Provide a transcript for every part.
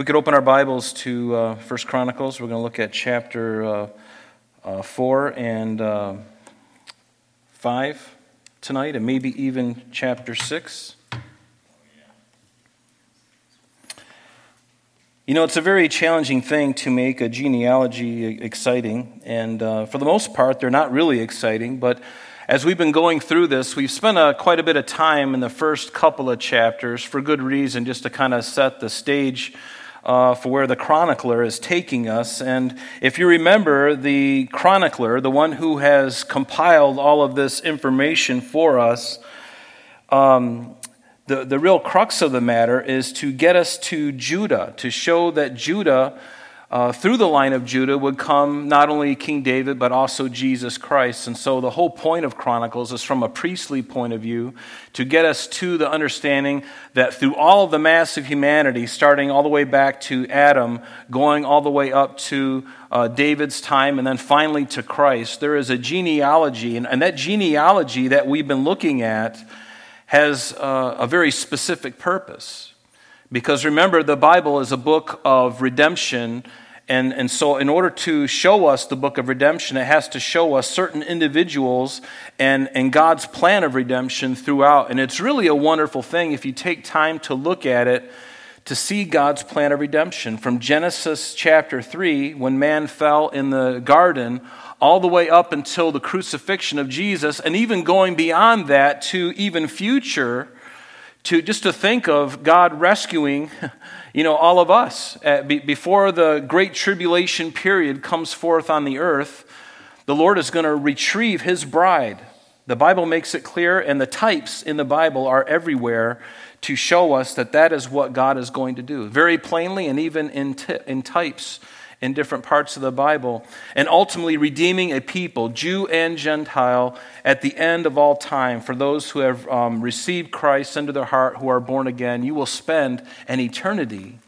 we could open our Bibles to uh, First Chronicles, we're going to look at chapter uh, uh, 4 and uh, 5 tonight, and maybe even chapter 6. You know, it's a very challenging thing to make a genealogy exciting, and uh, for the most part, they're not really exciting. But as we've been going through this, we've spent a, quite a bit of time in the first couple of chapters for good reason, just to kind of set the stage uh, for where the chronicler is taking us. And if you remember, the chronicler, the one who has compiled all of this information for us, um, the, the real crux of the matter is to get us to Judah, to show that Judah, uh, through the line of Judah, would come not only King David, but also Jesus Christ. And so the whole point of Chronicles is from a priestly point of view to get us to the understanding that through all of the mass of humanity, starting all the way back to Adam, going all the way up to uh, David's time, and then finally to Christ, there is a genealogy. And, and that genealogy that we've been looking at has uh, a very specific purpose. Because remember, the Bible is a book of redemption. And, and so, in order to show us the book of redemption, it has to show us certain individuals and, and God's plan of redemption throughout. And it's really a wonderful thing if you take time to look at it to see God's plan of redemption. From Genesis chapter 3, when man fell in the garden, all the way up until the crucifixion of Jesus, and even going beyond that to even future, to just to think of God rescuing, you know, all of us. before the great tribulation period comes forth on the earth, the Lord is going to retrieve his bride. The Bible makes it clear, and the types in the Bible are everywhere to show us that that is what God is going to do. Very plainly, and even in, t- in types in different parts of the Bible, and ultimately redeeming a people, Jew and Gentile, at the end of all time. For those who have um, received Christ into their heart, who are born again, you will spend an eternity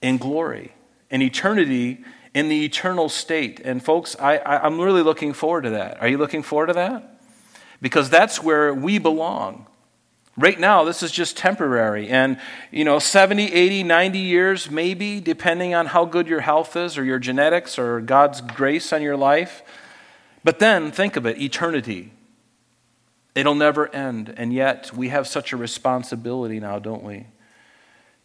in glory, an eternity in the eternal state. And folks, I, I, I'm really looking forward to that. Are you looking forward to that? Because that's where we belong. Right now, this is just temporary. And, you know, 70, 80, 90 years, maybe, depending on how good your health is or your genetics or God's grace on your life. But then, think of it eternity. It'll never end. And yet, we have such a responsibility now, don't we?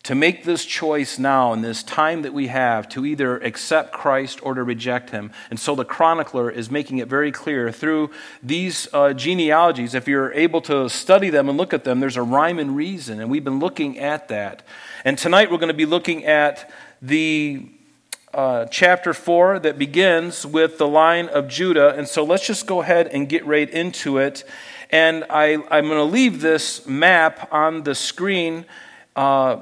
To make this choice now in this time that we have to either accept Christ or to reject him. And so the chronicler is making it very clear through these uh, genealogies. If you're able to study them and look at them, there's a rhyme and reason. And we've been looking at that. And tonight we're going to be looking at the uh, chapter 4 that begins with the line of Judah. And so let's just go ahead and get right into it. And I, I'm going to leave this map on the screen. Uh,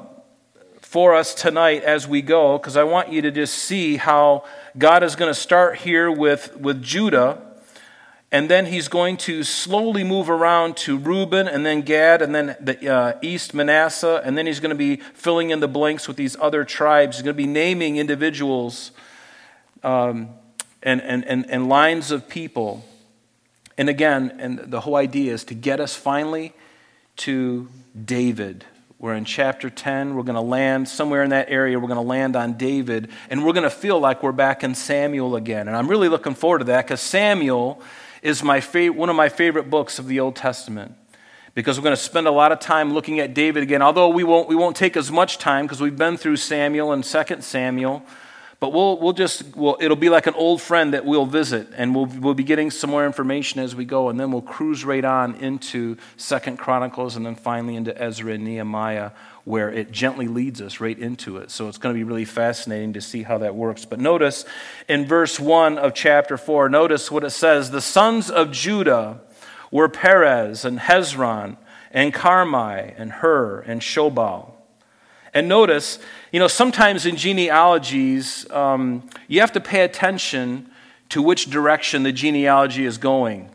for us tonight as we go, because I want you to just see how God is going to start here with, with Judah, and then he's going to slowly move around to Reuben, and then Gad, and then the uh, East Manasseh, and then he's going to be filling in the blanks with these other tribes. He's going to be naming individuals um, and, and, and, and lines of people. And again, and the whole idea is to get us finally to David. We're in chapter 10. We're going to land somewhere in that area. We're going to land on David, and we're going to feel like we're back in Samuel again. And I'm really looking forward to that because Samuel is my one of my favorite books of the Old Testament because we're going to spend a lot of time looking at David again. Although we won't, we won't take as much time because we've been through Samuel and 2 Samuel. But we'll, we'll just, we'll, it'll be like an old friend that we'll visit, and we'll, we'll be getting some more information as we go, and then we'll cruise right on into Second Chronicles, and then finally into Ezra and Nehemiah, where it gently leads us right into it. So it's going to be really fascinating to see how that works. But notice in verse 1 of chapter 4, notice what it says The sons of Judah were Perez and Hezron and Carmi and Hur and Shobal. And notice, you know, sometimes in genealogies, um, you have to pay attention to which direction the genealogy is going.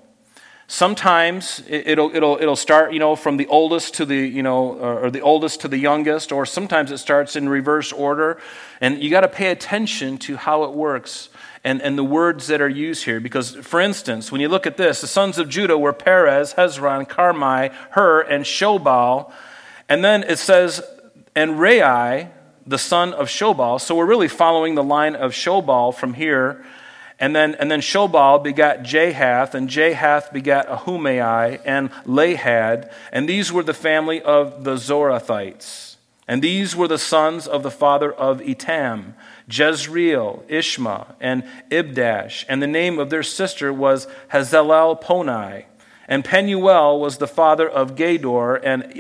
Sometimes it'll, it'll, it'll start, you know, from the oldest to the, you know, or the oldest to the youngest, or sometimes it starts in reverse order. And you got to pay attention to how it works and, and the words that are used here. Because, for instance, when you look at this, the sons of Judah were Perez, Hezron, Carmi, Hur, and Shobal. And then it says and Rai, the son of Shobal. So we're really following the line of Shobal from here. And then, and then Shobal begat Jahath, and Jahath begat Ahumai and Lahad, and these were the family of the Zorathites. And these were the sons of the father of Etam, Jezreel, Ishma, and Ibdash. And the name of their sister was Hazelelponi. And Penuel was the father of Gedor, and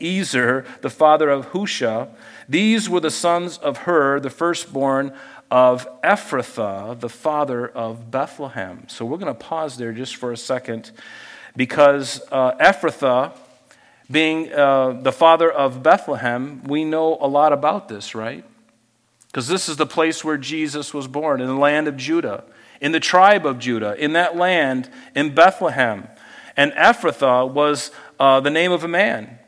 Ezer, the father of Husha. These were the sons of Hur, the firstborn of Ephrathah, the father of Bethlehem. So we're going to pause there just for a second because uh, Ephrathah, being uh, the father of Bethlehem, we know a lot about this, right? Because this is the place where Jesus was born, in the land of Judah, in the tribe of Judah, in that land, in Bethlehem. And Ephrathah was uh, the name of a man.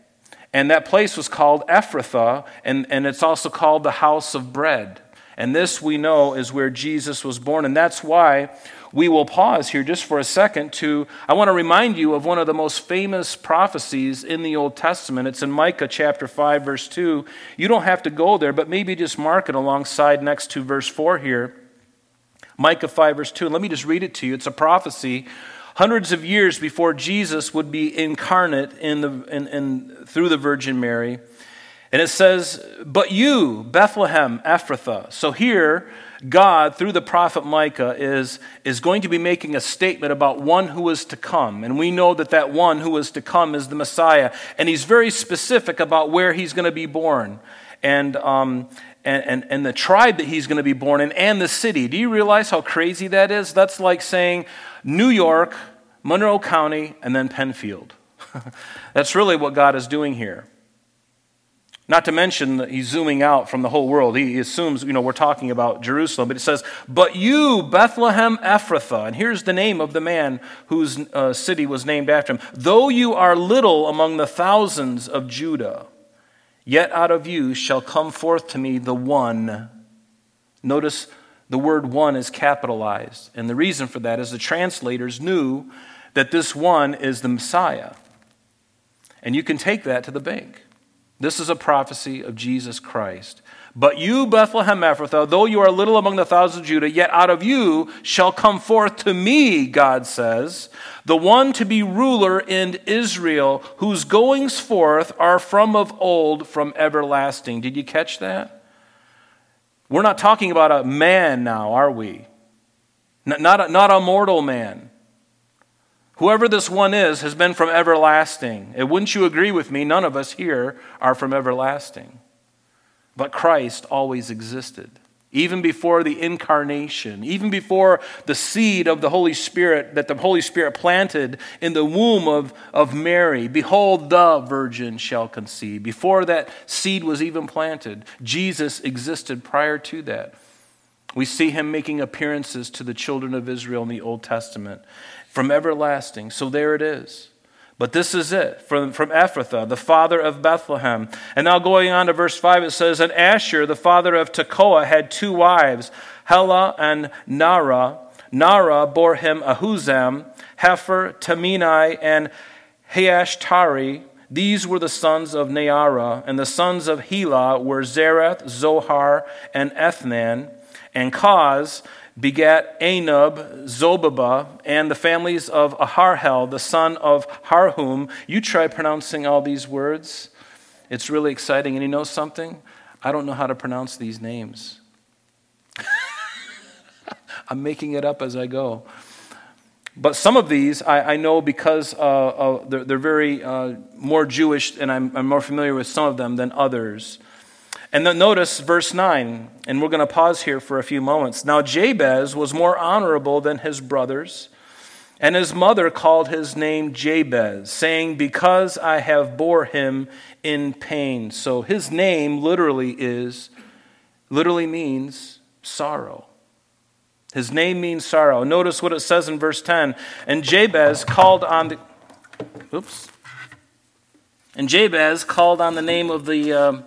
And that place was called Ephrathah, and, and it's also called the house of bread. And this we know is where Jesus was born. And that's why we will pause here just for a second to, I want to remind you of one of the most famous prophecies in the Old Testament. It's in Micah chapter 5, verse 2. You don't have to go there, but maybe just mark it alongside next to verse 4 here. Micah 5, verse 2. And let me just read it to you. It's a prophecy hundreds of years before Jesus would be incarnate in the, in, in, through the Virgin Mary. And it says, But you, Bethlehem Ephrathah. So here, God, through the prophet Micah, is, is going to be making a statement about one who is to come. And we know that that one who is to come is the Messiah. And he's very specific about where he's going to be born. And, um, and, and, and the tribe that he's going to be born in and the city. Do you realize how crazy that is? That's like saying New York, Monroe County, and then Penfield. That's really what God is doing here. Not to mention that he's zooming out from the whole world. He assumes, you know, we're talking about Jerusalem, but it says, But you, Bethlehem Ephrathah, and here's the name of the man whose uh, city was named after him, though you are little among the thousands of Judah, yet out of you shall come forth to me the one. Notice the word one is capitalized. And the reason for that is the translators knew that this one is the Messiah. And you can take that to the bank. This is a prophecy of Jesus Christ. But you, Bethlehem Ephrathah, though you are little among the thousands of Judah, yet out of you shall come forth to me, God says, the one to be ruler in Israel, whose goings forth are from of old, from everlasting. Did you catch that? We're not talking about a man now, are we? Not a, not a mortal man. Whoever this one is has been from everlasting. And wouldn't you agree with me? None of us here are from everlasting. But Christ always existed. Even before the incarnation, even before the seed of the Holy Spirit that the Holy Spirit planted in the womb of, of Mary, behold, the virgin shall conceive. Before that seed was even planted, Jesus existed prior to that. We see him making appearances to the children of Israel in the Old Testament from everlasting. So there it is. But this is it from, from Ephrathah, the father of Bethlehem. And now going on to verse 5, it says, And Ashhur, the father of Tekoa, had two wives, Helah and Naarah. Naarah bore him Ahuzzam, Hepher, Temeni, and Haahashtari. These were the sons of Naarah, and the sons of Helah were Zereth, Zohar, and Ethnan. And Koz begat Anub, Zobebah, and the families of Aharhel, the son of Harhum. You try pronouncing all these words. It's really exciting. And you know something? I don't know how to pronounce these names. I'm making it up as I go. But some of these I, I know because uh, uh, they're, they're, very uh, more Jewish, and I'm, I'm more familiar with some of them than others. And then notice verse 9, and we're going to pause here for a few moments. Now, Jabez was more honorable than his brothers, and his mother called his name Jabez, saying, Because I have bore him in pain. So his name literally is, literally means sorrow. His name means sorrow. Notice what it says in verse 10. And Jabez called on the, oops. And Jabez called on the name of the, um,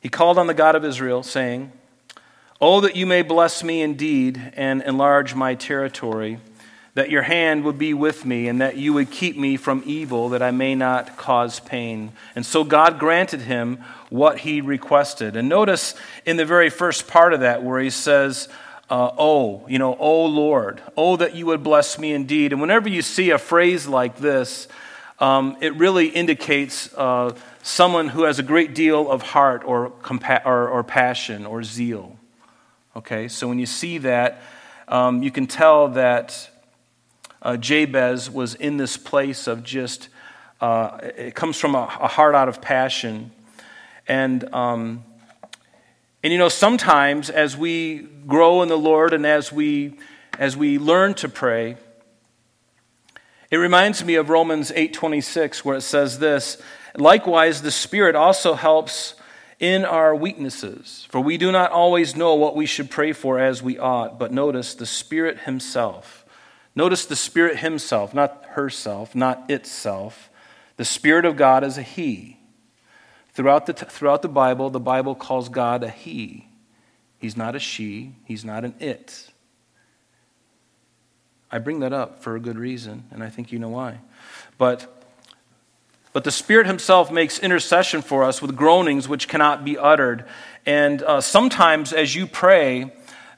He called on the God of Israel, saying, Oh, that you may bless me indeed and enlarge my territory, that your hand would be with me and that you would keep me from evil, that I may not cause pain. And so God granted him what he requested. And notice in the very first part of that where he says, uh, Oh, you know, oh Lord, oh that you would bless me indeed. And whenever you see a phrase like this, um, it really indicates uh, someone who has a great deal of heart or, compa- or, or passion or zeal. Okay, so when you see that, um, you can tell that uh, Jabez was in this place of just, uh, it comes from a, a, heart out of passion. And, um, and you know, sometimes as we grow in the Lord and as we, as we learn to pray, it reminds me of Romans 8:26 where it says this, likewise the Spirit also helps in our weaknesses, for we do not always know what we should pray for as we ought, but notice the Spirit himself Notice the Spirit Himself, not herself, not itself. The Spirit of God is a He. Throughout the, throughout the Bible, the Bible calls God a He. He's not a she, He's not an it. I bring that up for a good reason, and I think you know why. But, but the Spirit Himself makes intercession for us with groanings which cannot be uttered. And uh, sometimes as you pray,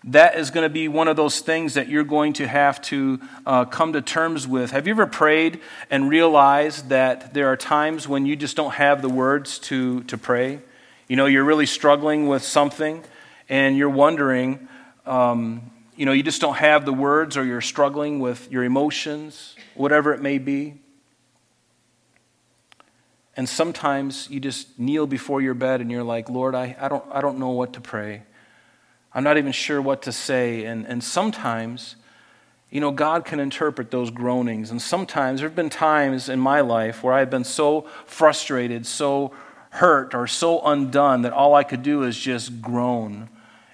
that is going to be one of those things that you're going to have to uh, come to terms with. Have you ever prayed and realized that there are times when you just don't have the words to, to pray? You know, you're really struggling with something and you're wondering, um, you know, you just don't have the words or you're struggling with your emotions, whatever it may be. And sometimes you just kneel before your bed and you're like, Lord, I, I, don't, I don't know what to pray. I'm not even sure what to say. And, and sometimes, you know, God can interpret those groanings. And sometimes, there have been times in my life where I've been so frustrated, so hurt, or so undone that all I could do is just groan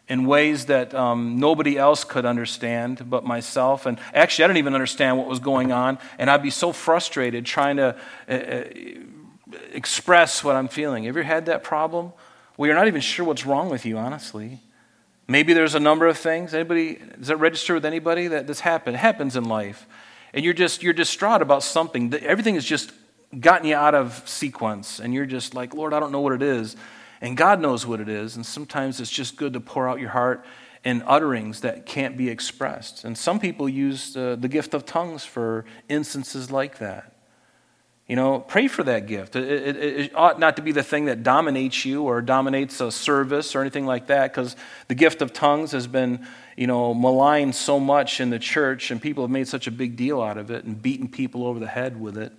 in ways that um, nobody else could understand but myself. And actually, I didn't even understand what was going on. And I'd be so frustrated trying to uh, uh express what I'm feeling. Have you ever had that problem? Well, you're not even sure what's wrong with you, honestly. Maybe there's a number of things. Anybody does that register with anybody that this happened? It happens in life. And you're just you're distraught about something. Everything has just gotten you out of sequence. And you're just like, Lord, I don't know what it is. And God knows what it is. And sometimes it's just good to pour out your heart in utterings that can't be expressed. And some people use uh, the gift of tongues for instances like that. You know, pray for that gift. It, it, it, ought not to be the thing that dominates you or dominates a service or anything like that, because the gift of tongues has been, you know, maligned so much in the church, and people have made such a big deal out of it and beaten people over the head with it.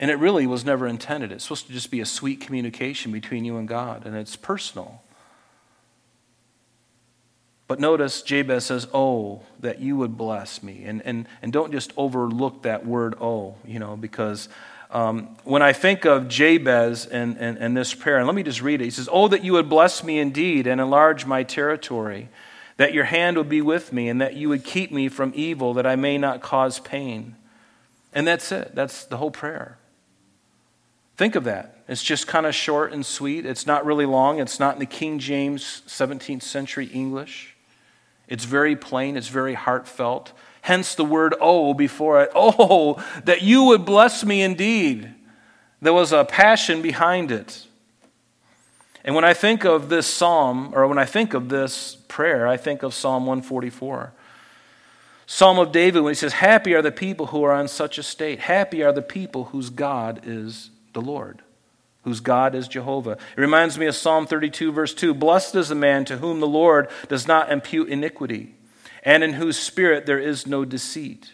And it really was never intended. It's supposed to just be a sweet communication between you and God, and it's personal. But notice Jabez says, Oh, that you would bless me. And, and, and don't just overlook that word, oh, you know, because um, when I think of Jabez and, and, and this prayer, and let me just read it. He says, Oh, that you would bless me indeed and enlarge my territory, that your hand would be with me, and that you would keep me from evil, that I may not cause pain. And that's it. That's the whole prayer. Think of that. It's just kind of short and sweet. It's not really long. It's not in the King James 17th century English. It's very plain, it's very heartfelt. Hence the word oh before it. Oh, that you would bless me indeed. There was a passion behind it. And when I think of this psalm, or when I think of this prayer, I think of Psalm 144. Psalm of David, when he says, Happy are the people who are in such a state. Happy are the people whose God is the Lord whose God is Jehovah. It reminds me of Psalm 32, verse 2 Blessed is the man to whom the Lord does not impute iniquity, and in whose spirit there is no deceit.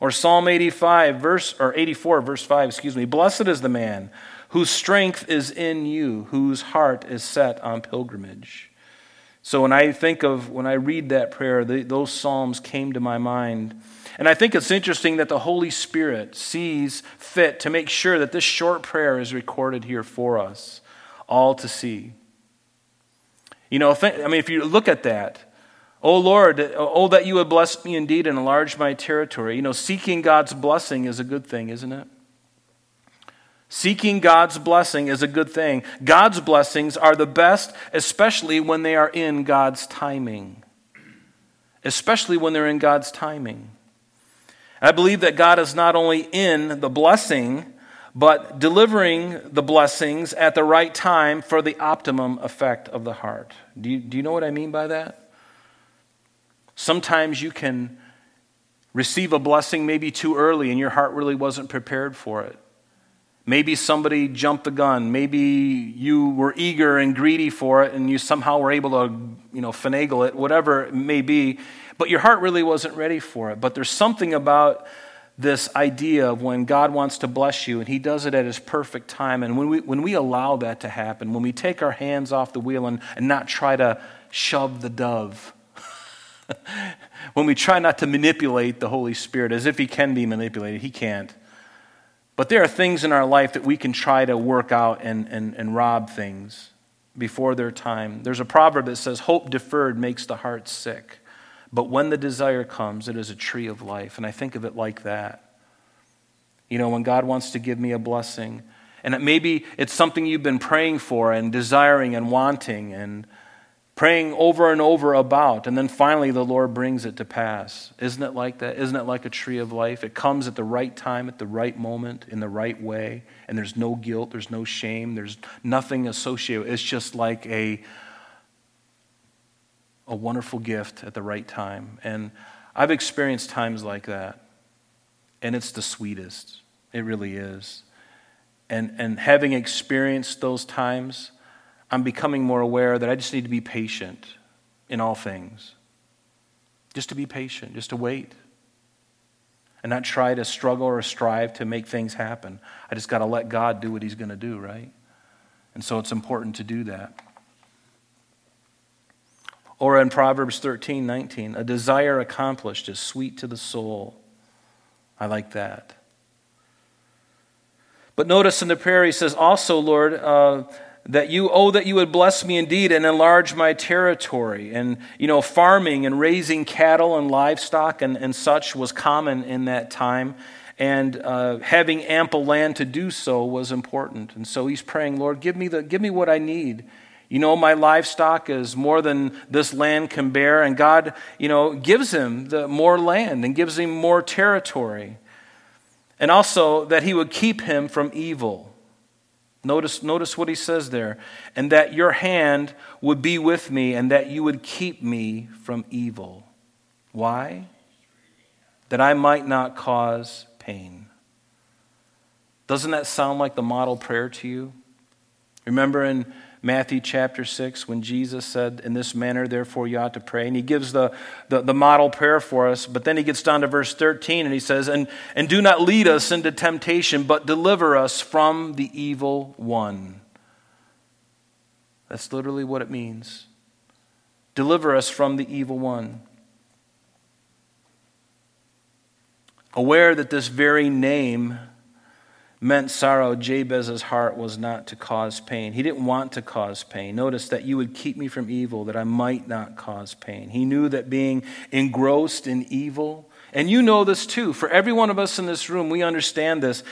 Or Psalm 85, verse, or 84, verse 5, excuse me. Blessed is the man whose strength is in you, whose heart is set on pilgrimage. So when I think of, when I read that prayer, the, those Psalms came to my mind. And I think it's interesting that the Holy Spirit sees fit to make sure that this short prayer is recorded here for us all to see. You know, I mean, if you look at that, oh Lord, oh, that you would bless me indeed and enlarge my territory. You know, seeking God's blessing is a good thing, isn't it? Seeking God's blessing is a good thing. God's blessings are the best, especially when they are in God's timing. Especially when they're in God's timing. I believe that God is not only in the blessing, but delivering the blessings at the right time for the optimum effect of the heart. Do you, do you know what I mean by that? Sometimes you can receive a blessing maybe too early and your heart really wasn't prepared for it. Maybe somebody jumped the gun. Maybe you were eager and greedy for it and you somehow were able to, you know, finagle it, whatever it may be, but your heart really wasn't ready for it. But there's something about this idea of when God wants to bless you and He does it at His perfect time. And when we, when we allow that to happen, when we take our hands off the wheel and, and not try to shove the dove, when we try not to manipulate the Holy Spirit as if He can be manipulated, He can't. But there are things in our life that we can try to work out and, and, and rob things before their time. There's a proverb that says, Hope deferred makes the heart sick. But when the desire comes, it is a tree of life. And I think of it like that. You know, when God wants to give me a blessing, and it maybe it's something you've been praying for and desiring and wanting and praying over and over about, and then finally the Lord brings it to pass. Isn't it like that? Isn't it like a tree of life? It comes at the right time, at the right moment, in the right way, and there's no guilt, there's no shame, there's nothing associated. It's just like a a wonderful gift at the right time. And I've experienced times like that, and it's the sweetest. It really is. And, and having experienced those times, I'm becoming more aware that I just need to be patient in all things. Just to be patient, just to wait. And not try to struggle or strive to make things happen. I just got to let God do what He's going to do, right? And so it's important to do that. Or in Proverbs 13, 19, a desire accomplished is sweet to the soul. I like that. But notice in the prayer he says, also, Lord, uh, that you, oh, that you would bless me indeed and enlarge my territory. And, you know, farming and raising cattle and livestock and, and such was common in that time. And uh, having ample land to do so was important. And so he's praying, Lord, give me, the, give me what I need you know, my livestock is more than this land can bear. And God, you know, gives him the more land and gives him more territory. And also that he would keep him from evil. Notice, notice what he says there. And that your hand would be with me and that you would keep me from evil. Why? That I might not cause pain. Doesn't that sound like the model prayer to you? Remember in Matthew chapter 6 when Jesus said, In this manner, therefore, you ought to pray. And he gives the, the, the, model prayer for us. But then he gets down to verse 13 and he says, and, and do not lead us into temptation, but deliver us from the evil one. That's literally what it means. Deliver us from the evil one. Aware that this very name meant sorrow, Jabez's heart was not to cause pain. He didn't want to cause pain. Notice that you would keep me from evil, that I might not cause pain. He knew that being engrossed in evil, and you know this too. For every one of us in this room, we understand this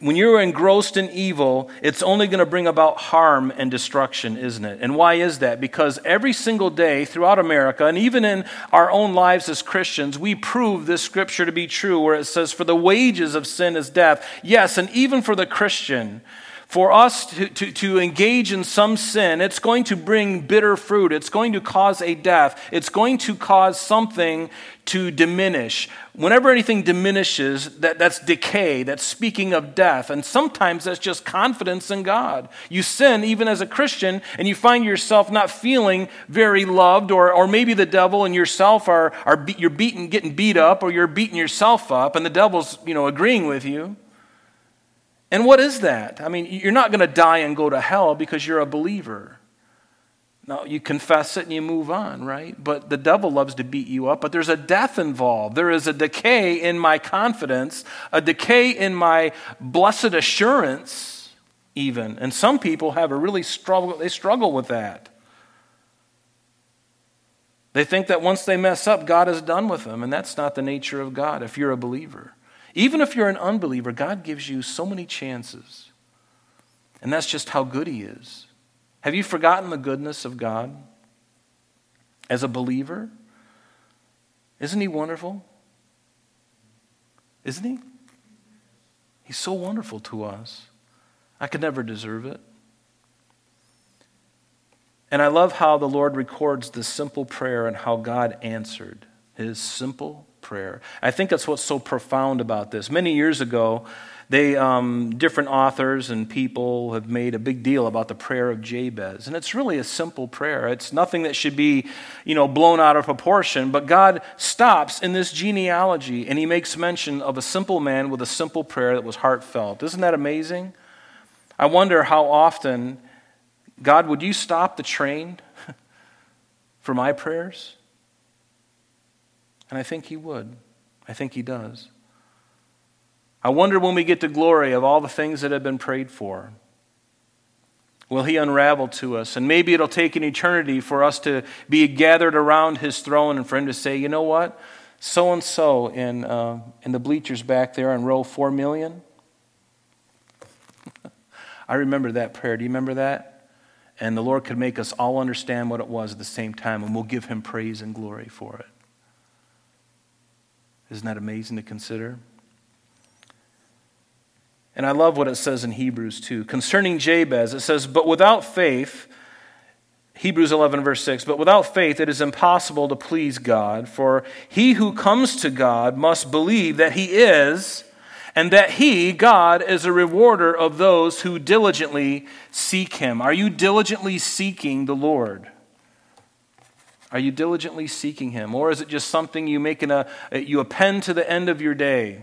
when you're engrossed in evil, it's only going to bring about harm and destruction, isn't it? And why is that? Because every single day throughout America, and even in our own lives as Christians, we prove this scripture to be true, where it says, For the wages of sin is death. Yes, and even for the Christian, for us to, to, to, engage in some sin, it's going to bring bitter fruit. It's going to cause a death. It's going to cause something to diminish. Whenever anything diminishes, that, that's decay, that's speaking of death. And sometimes that's just confidence in God. You sin even as a Christian, and you find yourself not feeling very loved, or, or maybe the devil and yourself are, are be, you're beaten, getting beat up, or you're beating yourself up, and the devil's you know, agreeing with you. And what is that? I mean, you're not going to die and go to hell because you're a believer. No, you confess it and you move on, right? But the devil loves to beat you up, but there's a death involved. There is a decay in my confidence, a decay in my blessed assurance, even. And some people have a really struggle, they struggle with that. They think that once they mess up, God is done with them, and that's not the nature of God if you're a believer. Even if you're an unbeliever, God gives you so many chances. And that's just how good He is. Have you forgotten the goodness of God as a believer? Isn't He wonderful? Isn't he? He's so wonderful to us. I could never deserve it. And I love how the Lord records this simple prayer and how God answered his simple prayer. I think that's what's so profound about this. Many years ago, they, um, different authors and people have made a big deal about the prayer of Jabez. And it's really a simple prayer. It's nothing that should be, you know, blown out of proportion. But God stops in this genealogy and he makes mention of a simple man with a simple prayer that was heartfelt. Isn't that amazing? I wonder how often, God, would you stop the train for my prayers? And I think he would. I think he does. I wonder when we get to glory of all the things that have been prayed for. Will he unravel to us? And maybe it'll take an eternity for us to be gathered around his throne and for him to say, you know what? So and so in uh, in the bleachers back there in row 4 million. I remember that prayer. Do you remember that? And the Lord could make us all understand what it was at the same time, and we'll give him praise and glory for it. Isn't that amazing to consider? And I love what it says in Hebrews 2. Concerning Jabez, it says, But without faith, Hebrews 11, verse 6, but without faith it is impossible to please God, for he who comes to God must believe that he is, and that he, God, is a rewarder of those who diligently seek him. Are you diligently seeking the Lord? Are you diligently seeking him? Or is it just something you make in a, you append to the end of your day?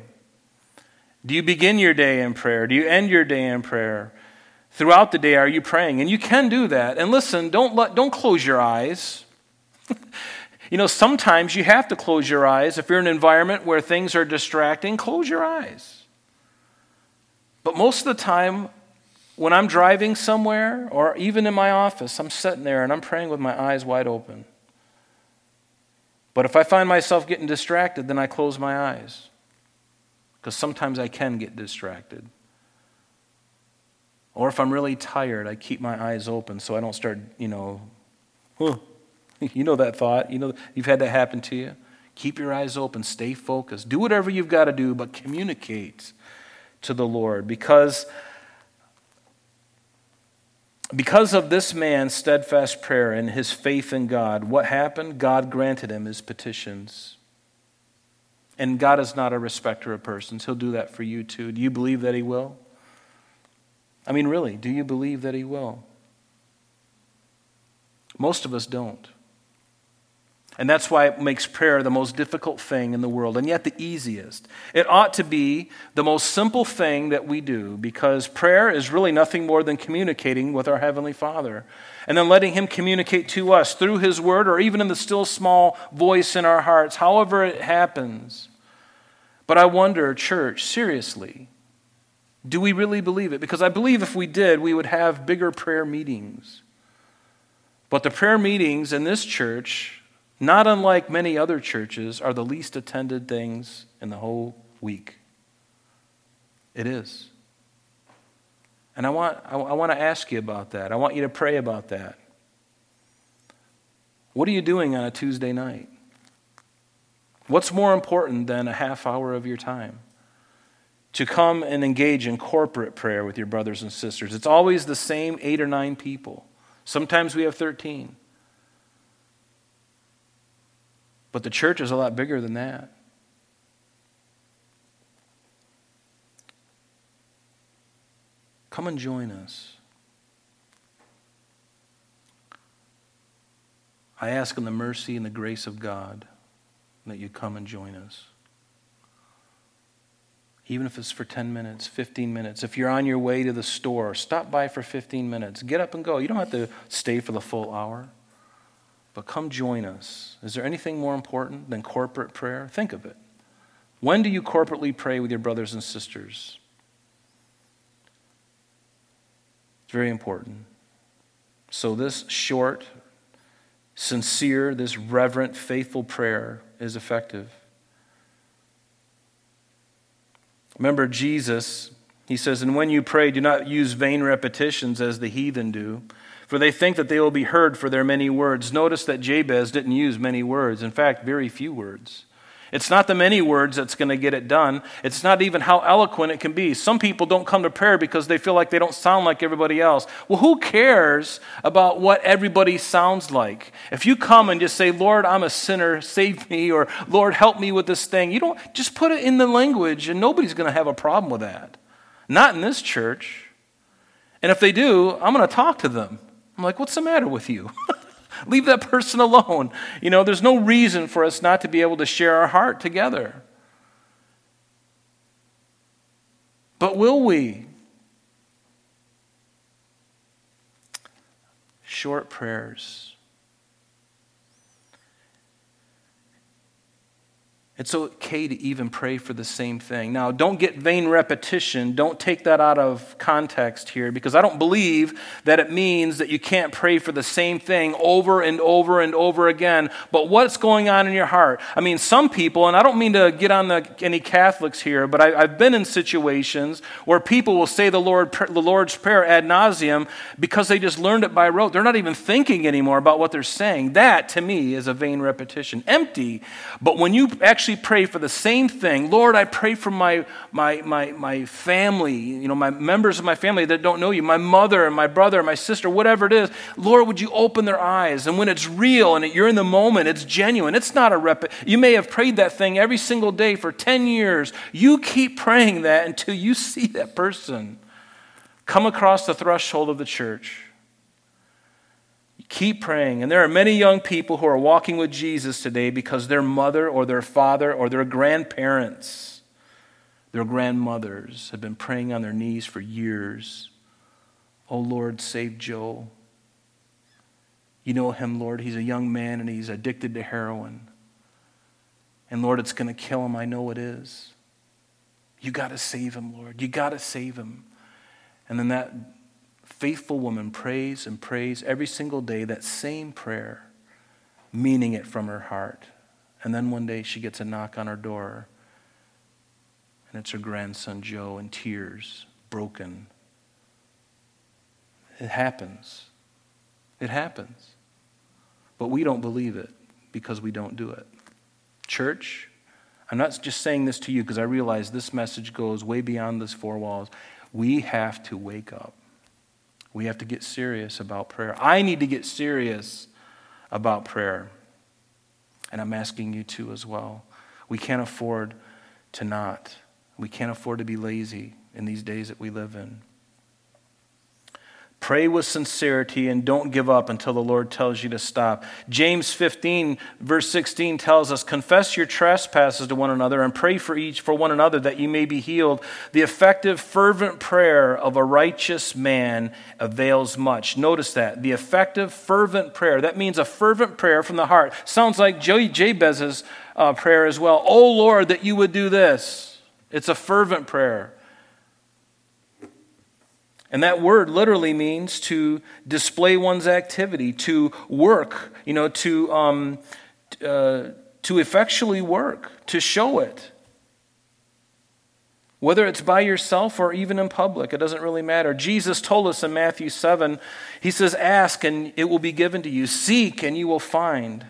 Do you begin your day in prayer? Do you end your day in prayer? Throughout the day, are you praying? And you can do that. And listen, don't, let, don't close your eyes. you know, sometimes you have to close your eyes. If you're in an environment where things are distracting, close your eyes. But most of the time, when I'm driving somewhere or even in my office, I'm sitting there and I'm praying with my eyes wide open. But if I find myself getting distracted, then I close my eyes because sometimes I can get distracted. Or if I'm really tired, I keep my eyes open so I don't start, you know, huh. you know that thought. You know, you've had that happen to you. Keep your eyes open, stay focused. Do whatever you've got to do, but communicate to the Lord because because of this man's steadfast prayer and his faith in God, what happened? God granted him his petitions. And God is not a respecter of persons. He'll do that for you too. Do you believe that He will? I mean, really, do you believe that He will? Most of us don't. And that's why it makes prayer the most difficult thing in the world, and yet the easiest. It ought to be the most simple thing that we do because prayer is really nothing more than communicating with our Heavenly Father and then letting Him communicate to us through His Word or even in the still small voice in our hearts, however it happens. But I wonder, church, seriously, do we really believe it? Because I believe if we did, we would have bigger prayer meetings. But the prayer meetings in this church, not unlike many other churches, are the least attended things in the whole week. It is. And I want, I, I want to ask you about that. I want you to pray about that. What are you doing on a Tuesday night? What's more important than a half hour of your time? To come and engage in corporate prayer with your brothers and sisters. It's always the same eight or nine people. Sometimes we have 13. But the church is a lot bigger than that. Come and join us. I ask in the mercy and the grace of God that you come and join us. Even if it's for 10 minutes, 15 minutes. If you're on your way to the store, stop by for 15 minutes. Get up and go. You don't have to stay for the full hour. But come join us. Is there anything more important than corporate prayer? Think of it. When do you corporately pray with your brothers and sisters? It's very important. So, this short, sincere, this reverent, faithful prayer is effective. Remember, Jesus, he says, And when you pray, do not use vain repetitions as the heathen do, for they think that they will be heard for their many words. Notice that Jabez didn't use many words, in fact, very few words. It's not the many words that's going to get it done. It's not even how eloquent it can be. Some people don't come to prayer because they feel like they don't sound like everybody else. Well, who cares about what everybody sounds like? If you come and just say, Lord, I'm a sinner, save me, or Lord, help me with this thing, you don't just put it in the language and nobody's going to have a problem with that. Not in this church. And if they do, I'm going to talk to them. I'm like, what's the matter with you? Leave that person alone. You know, there's no reason for us not to be able to share our heart together. But will we? Short prayers. It's okay to even pray for the same thing. Now, don't get vain repetition. Don't take that out of context here because I don't believe that it means that you can't pray for the same thing over and over and over again. But what's going on in your heart? I mean, some people, and I don't mean to get on the, any Catholics here, but I, have been in situations where people will say the, Lord, the Lord's Prayer ad nauseum because they just learned it by rote. They're not even thinking anymore about what they're saying. That, to me, is a vain repetition. Empty. But when you actually actually pray for the same thing. Lord, I pray for my, my, my, my family, you know, my members of my family that don't know you, my mother and my brother, my sister, whatever it is. Lord, would you open their eyes? And when it's real and you're in the moment, it's genuine. It's not a rep. You may have prayed that thing every single day for 10 years. You keep praying that until you see that person come across the threshold of the church. Keep praying. And there are many young people who are walking with Jesus today because their mother or their father or their grandparents, their grandmothers, have been praying on their knees for years. Oh Lord, save Joe. You know him, Lord. He's a young man and he's addicted to heroin. And Lord, it's going to kill him. I know it is. You got to save him, Lord. You got to save him. And then that faithful woman prays and prays every single day that same prayer, meaning it from her heart. And then one day she gets a knock on her door, and it's her grandson Joe in tears, broken. It happens. It happens. But we don't believe it because we don't do it. Church, I'm not just saying this to you because I realize this message goes way beyond these four walls. We have to wake up. We have to get serious about prayer. I need to get serious about prayer. And I'm asking you to as well. We can't afford to not. We can't afford to be lazy in these days that we live in. Pray with sincerity and don't give up until the Lord tells you to stop. James 15, verse 16 tells us, Confess your trespasses to one another and pray for each for one another that you may be healed. The effective, fervent prayer of a righteous man avails much. Notice that. The effective, fervent prayer. That means a fervent prayer from the heart. Sounds like Jabez's uh, prayer as well. Oh Lord, that you would do this. It's a fervent prayer. And that word literally means to display one's activity, to work, you know, to, um, uh, to effectually work, to show it. Whether it's by yourself or even in public, it doesn't really matter. Jesus told us in Matthew 7, He says, Ask and it will be given to you, seek and you will find.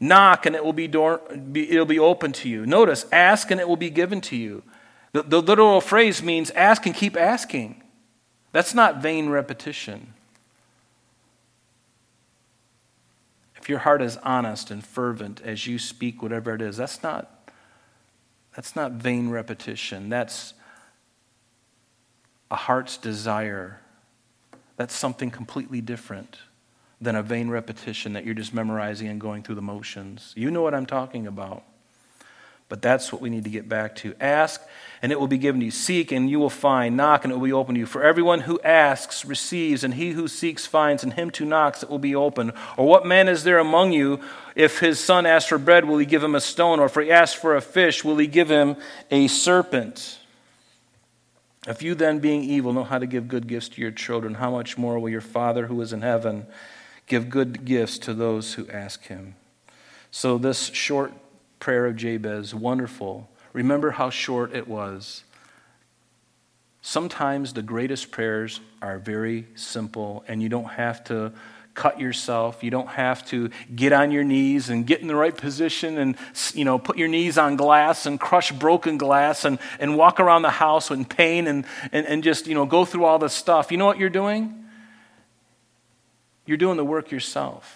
Knock and it will be, door, be, it'll be open to you. Notice, ask and it will be given to you. The, the literal phrase means ask and keep asking. That's not vain repetition. If your heart is honest and fervent as you speak whatever it is, that's not, that's not vain repetition. That's a heart's desire. That's something completely different than a vain repetition that you're just memorizing and going through the motions. You know what I'm talking about. But that's what we need to get back to. Ask, and it will be given to you. Seek, and you will find. Knock, and it will be open to you. For everyone who asks receives, and he who seeks finds, and him who knocks it will be open. Or what man is there among you, if his son asks for bread, will he give him a stone? Or if he asks for a fish, will he give him a serpent? If you then, being evil, know how to give good gifts to your children, how much more will your Father who is in heaven give good gifts to those who ask him? So, this short prayer of Jabez, wonderful. Remember how short it was. Sometimes the greatest prayers are very simple, and you don't have to cut yourself. You don't have to get on your knees and get in the right position and, you know, put your knees on glass and crush broken glass and, and walk around the house in pain and, and, and just, you know, go through all this stuff. You know what you're doing? You're doing the work yourself.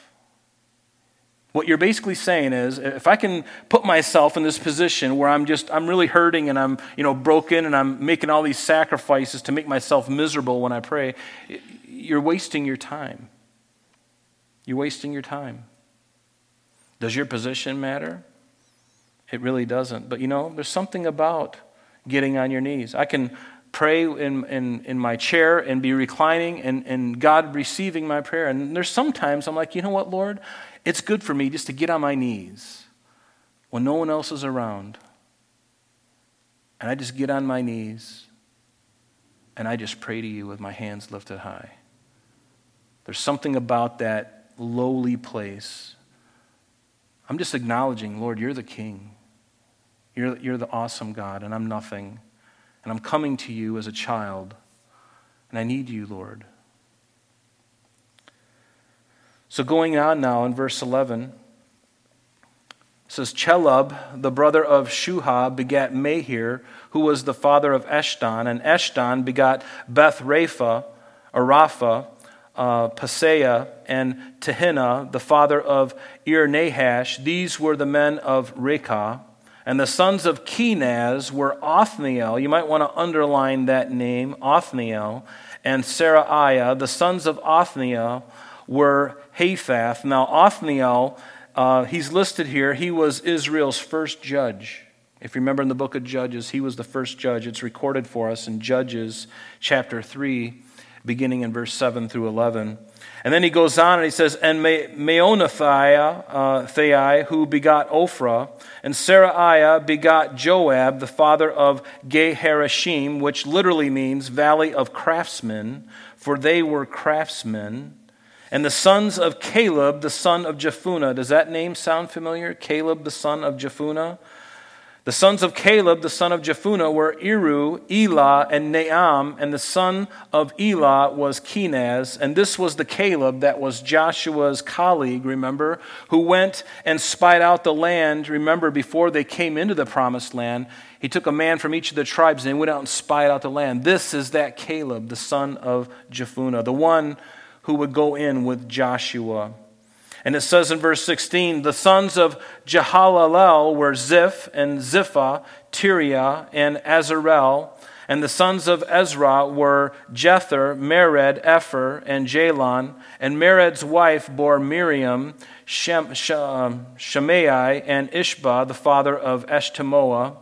What you're basically saying is if I can put myself in this position where I'm just I'm really hurting and I'm, you know, broken and I'm making all these sacrifices to make myself miserable when I pray, you're wasting your time. You're wasting your time. Does your position matter? It really doesn't. But you know, there's something about getting on your knees. I can pray in, in, in my chair and be reclining and, and God receiving my prayer. And there's sometimes I'm like, you know what, Lord? It's good for me just to get on my knees when no one else is around. And I just get on my knees and I just pray to you with my hands lifted high. There's something about that lowly place. I'm just acknowledging, Lord, you're the king. You're, you're the awesome God, and I'm nothing. And I'm coming to you as a child, and I need you, Lord. So, going on now in verse 11, says, Chelub, the brother of Shuhah, begat Mehir, who was the father of Eshton, and Eshton begot Beth Rapha, Arapha, uh, Paseah, and Tehinnah, the father of Ir Nahash. These were the men of Rechah. And the sons of Kenaz were Othniel. You might want to underline that name, Othniel, and Seraiah. The sons of Othniel were Haphath. Now, Othniel, uh, he's listed here, he was Israel's first judge. If you remember in the book of Judges, he was the first judge. It's recorded for us in Judges chapter 3, beginning in verse 7 through 11. And then he goes on and he says, And Meonothai, uh, who begot Ophrah, and Seraiah begot Joab, the father of Geharashim, which literally means valley of craftsmen, for they were craftsmen. And the sons of Caleb, the son of Jephunneh. Does that name sound familiar? Caleb, the son of Jephunneh. The sons of Caleb, the son of Jephunneh, were Iru, Elah, and Naam, and the son of Elah was Kenaz. And this was the Caleb that was Joshua's colleague, remember, who went and spied out the land. Remember, before they came into the promised land, he took a man from each of the tribes and he went out and spied out the land. This is that Caleb, the son of Jephunneh, the one who would go in with Joshua. And it says in verse 16, the sons of Jehallelel were Ziph and Ziphah, Tiria, and Asarel. And the sons of Ezrah were Jether, Mered, Epher, and Jalon. And Mered's wife bore Miriam, Shem, Shem, Shemai, and Ishbah, the father of Eshtemoa.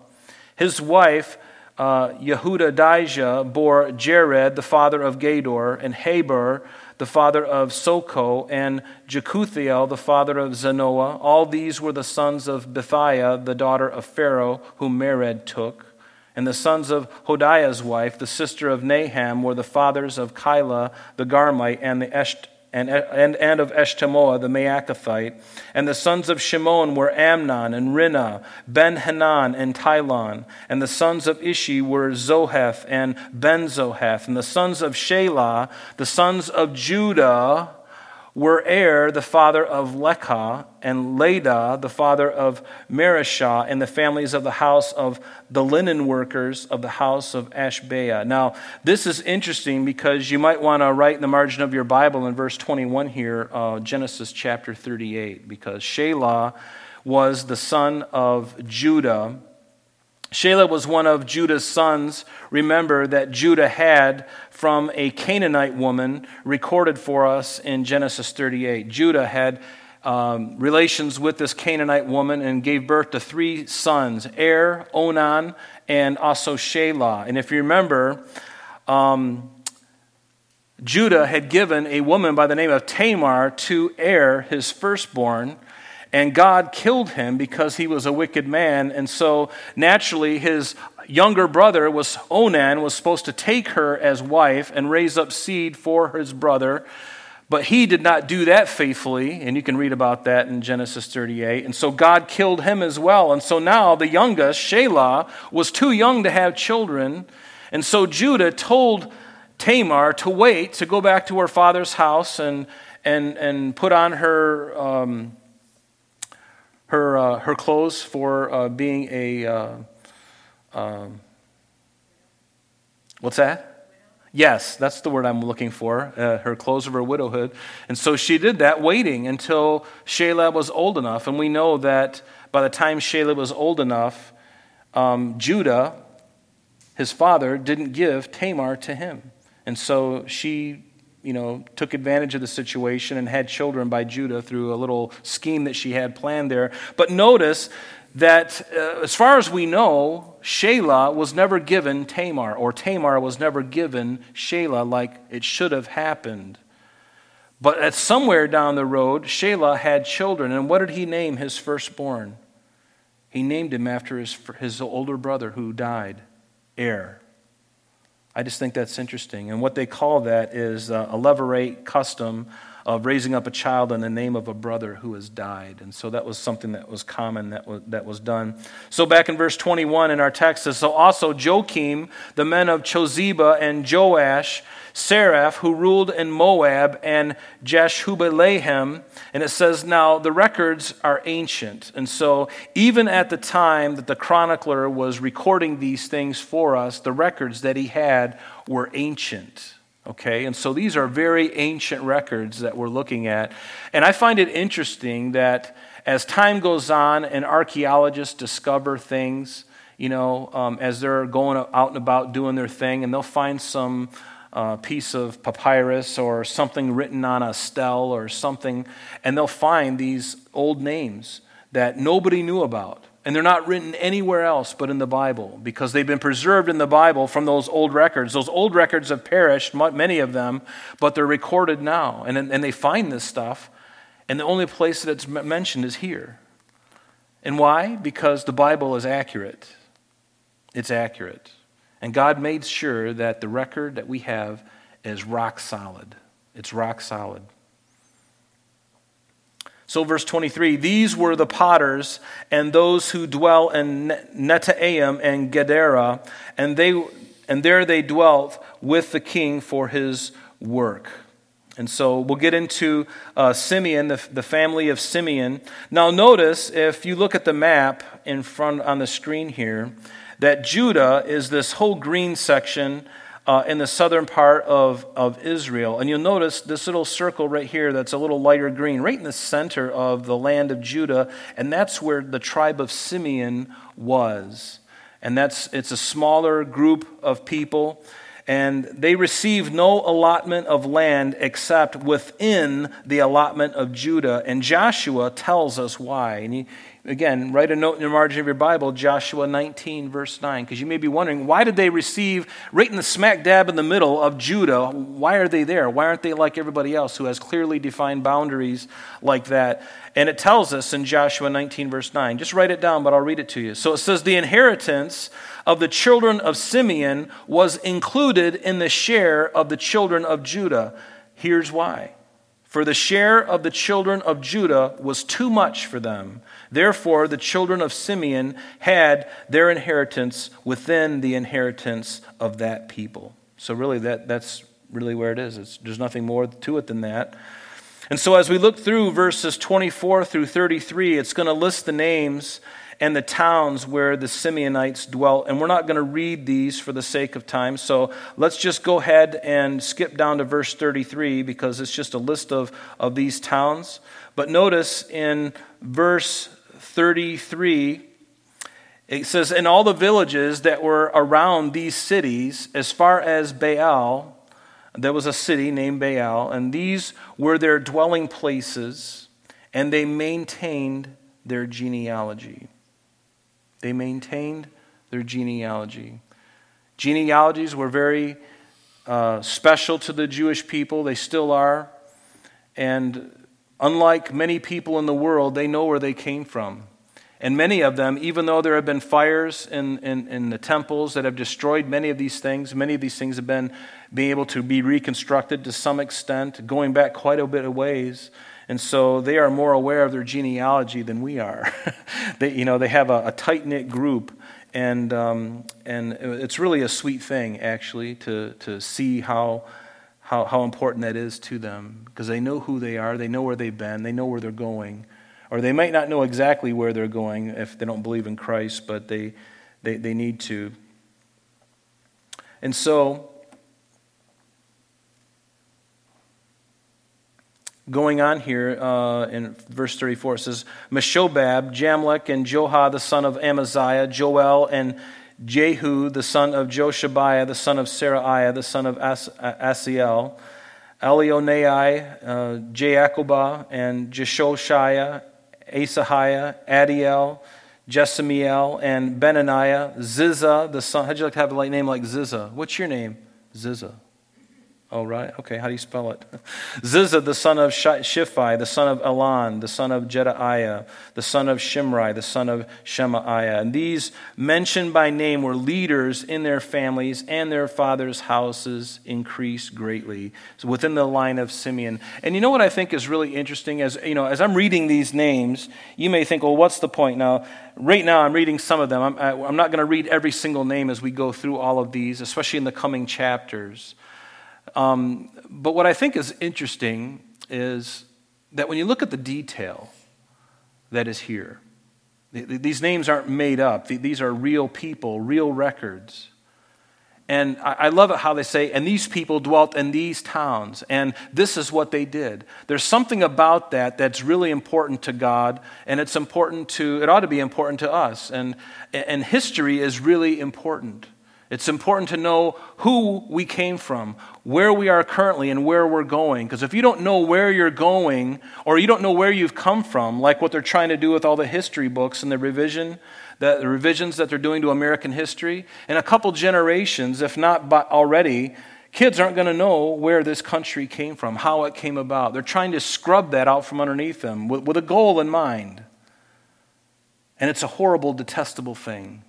His wife, uh, Yehuda bore Jered, the father of Gedor, and Heber, the father of Sochoh, and Jekuthiel, the father of Zanoah. All these were the sons of Bithiah, the daughter of Pharaoh, whom Mered took. And the sons of Hodiah's wife, the sister of Naham, were the fathers of Keilah the Garmite and the Esht and, and, and of Eshtemoa the Maachathite. And the sons of Shimon were Amnon and Rinnah, Ben Hanan and Tilon. And the sons of Ishi were Zoheth and Ben Zoheth. And the sons of Shelah, the sons of Judah, were Er, the father of Lecah, and Laadah, the father of Mareshah, and the families of the house of the linen workers of the house of Ashbea. Now, this is interesting because you might want to write in the margin of your Bible in verse 21 here, uh, Genesis chapter 38, because Shelah was the son of Judah Shelah was one of Judah's sons, remember, that Judah had from a Canaanite woman recorded for us in Genesis 38. Judah had um, relations with this Canaanite woman and gave birth to three sons Er, Onan, and also Shelah. And if you remember, um, Judah had given a woman by the name of Tamar to Er, his firstborn. And God killed him because he was a wicked man. And so naturally, his younger brother was Onan, was supposed to take her as wife and raise up seed for his brother. But he did not do that faithfully, and you can read about that in Genesis 38. And so God killed him as well. And so now the youngest, Shelah, was too young to have children. And so Judah told Tamar to wait, to go back to her father's house and and, and put on her, um, her, uh, her clothes for uh, being a. Uh, um, what's that? Yes, that's the word I'm looking for. Uh, her clothes of her widowhood. And so she did that, waiting until Shelah was old enough. And we know that by the time Shelah was old enough, um, Judah, his father, didn't give Tamar to him. And so she, you know, took advantage of the situation and had children by Judah through a little scheme that she had planned there. But notice that, uh, as far as we know, Shelah was never given Tamar, or Tamar was never given Shelah like it should have happened. But at somewhere down the road, Shelah had children, and what did he name his firstborn? He named him after his, his older brother who died, Er. I just think that's interesting. And what they call that is uh, a levirate custom of raising up a child in the name of a brother who has died. And so that was something that was common that was, that was done. So back in verse 21 in our text says, So also Jokim, the men of Chozeba and Joash, Saraph, who ruled in Moab, and Jashubilehem. And it says, Now the records are ancient. And so even at the time that the chronicler was recording these things for us, the records that he had were ancient. Okay, and so these are very ancient records that we're looking at. And I find it interesting that as time goes on and archaeologists discover things, you know, um, as they're going out and about doing their thing, and they'll find some uh, piece of papyrus or something written on a stele or something, and they'll find these old names that nobody knew about. And they're not written anywhere else but in the Bible because they've been preserved in the Bible from those old records. Those old records have perished, many of them, but they're recorded now. And, and they find this stuff, and the only place that it's mentioned is here. And why? Because the Bible is accurate. It's accurate. And God made sure that the record that we have is rock solid. It's rock solid. So, verse 23 These were the potters and those who dwell in Netaim and Gederah, and, they, and there they dwelt with the king for his work. And so we'll get into uh, Simeon, the, the family of Simeon. Now, notice if you look at the map in front on the screen here, that Judah is this whole green section uh, in the southern part of, of Israel. And you'll notice this little circle right here that's a little lighter green, right in the center of the land of Judah, and that's where the tribe of Simeon was. And that's it's a smaller group of people and they received no allotment of land except within the allotment of Judah. And Joshua tells us why. And he, Again, write a note in the margin of your Bible, Joshua 19, verse 9, because you may be wondering why did they receive right in the smack dab in the middle of Judah? Why are they there? Why aren't they like everybody else who has clearly defined boundaries like that? And it tells us in Joshua 19, verse 9. Just write it down, but I'll read it to you. So it says, The inheritance of the children of Simeon was included in the share of the children of Judah. Here's why. For the share of the children of Judah was too much for them Therefore, the children of Simeon had their inheritance within the inheritance of that people. So, really, that, that's really where it is. It's, there's nothing more to it than that. And so, as we look through verses 24 through 33, it's going to list the names and the towns where the Simeonites dwelt. And we're not going to read these for the sake of time. So let's just go ahead and skip down to verse 33 because it's just a list of, of these towns. But notice in verse 33, it says, In all the villages that were around these cities, as far as Baal, there was a city named Baal, and these were their dwelling places, and they maintained their genealogy. They maintained their genealogy. Genealogies were very uh, special to the Jewish people, they still are. And Unlike many people in the world, they know where they came from. And many of them, even though there have been fires in, in, in, the temples that have destroyed many of these things, many of these things have been being able to be reconstructed to some extent, going back quite a bit of ways. And so they are more aware of their genealogy than we are. they, you know, they have a, a tight knit group, and, um, and it's really a sweet thing, actually, to, to see how how, how important that is to them because they know who they are, they know where they've been, they know where they're going. Or they might not know exactly where they're going if they don't believe in Christ, but they, they, they need to. And so, going on here uh, in verse 34, it says, Meshobab, Jamlech, and Joha, the son of Amaziah, Joel, and Jehu, the son of Joshibiah, the son of Seraiah, the son of As- Asiel, Elioenai, uh, Jaakobah, and Jeshoshiah, Asahiah, Adiel, Jesimiel, and Benaniah, Ziza, the son. How'd you like to have a name like Ziza? What's your name? Ziza. Oh, right. Okay, how do you spell it? Ziza, the son of Shiphi, the son of Elon, the son of Jedaiah, the son of Shimri, the son of Shemaiah. And these mentioned by name were leaders in their families, and their fathers' houses increased greatly. So within the line of Simeon. And you know what I think is really interesting? As, you know, as I'm reading these names, you may think, well, what's the point? Now, right now I'm reading some of them. I'm, I'm not going to read every single name as we go through all of these, especially in the coming chapters. Um, but what I think is interesting is that when you look at the detail that is here, these names aren't made up, these are real people, real records. And I love it how they say, and these people dwelt in these towns, and this is what they did. There's something about that that's really important to God, and it's important to, it ought to be important to us. And, and history is really important. It's important to know who we came from, where we are currently, and where we're going. Because if you don't know where you're going, or you don't know where you've come from, like what they're trying to do with all the history books and the revision, the, the revisions that they're doing to American history, in a couple generations, if not already, kids aren't going to know where this country came from, how it came about. They're trying to scrub that out from underneath them with, with a goal in mind. And it's a horrible, detestable thing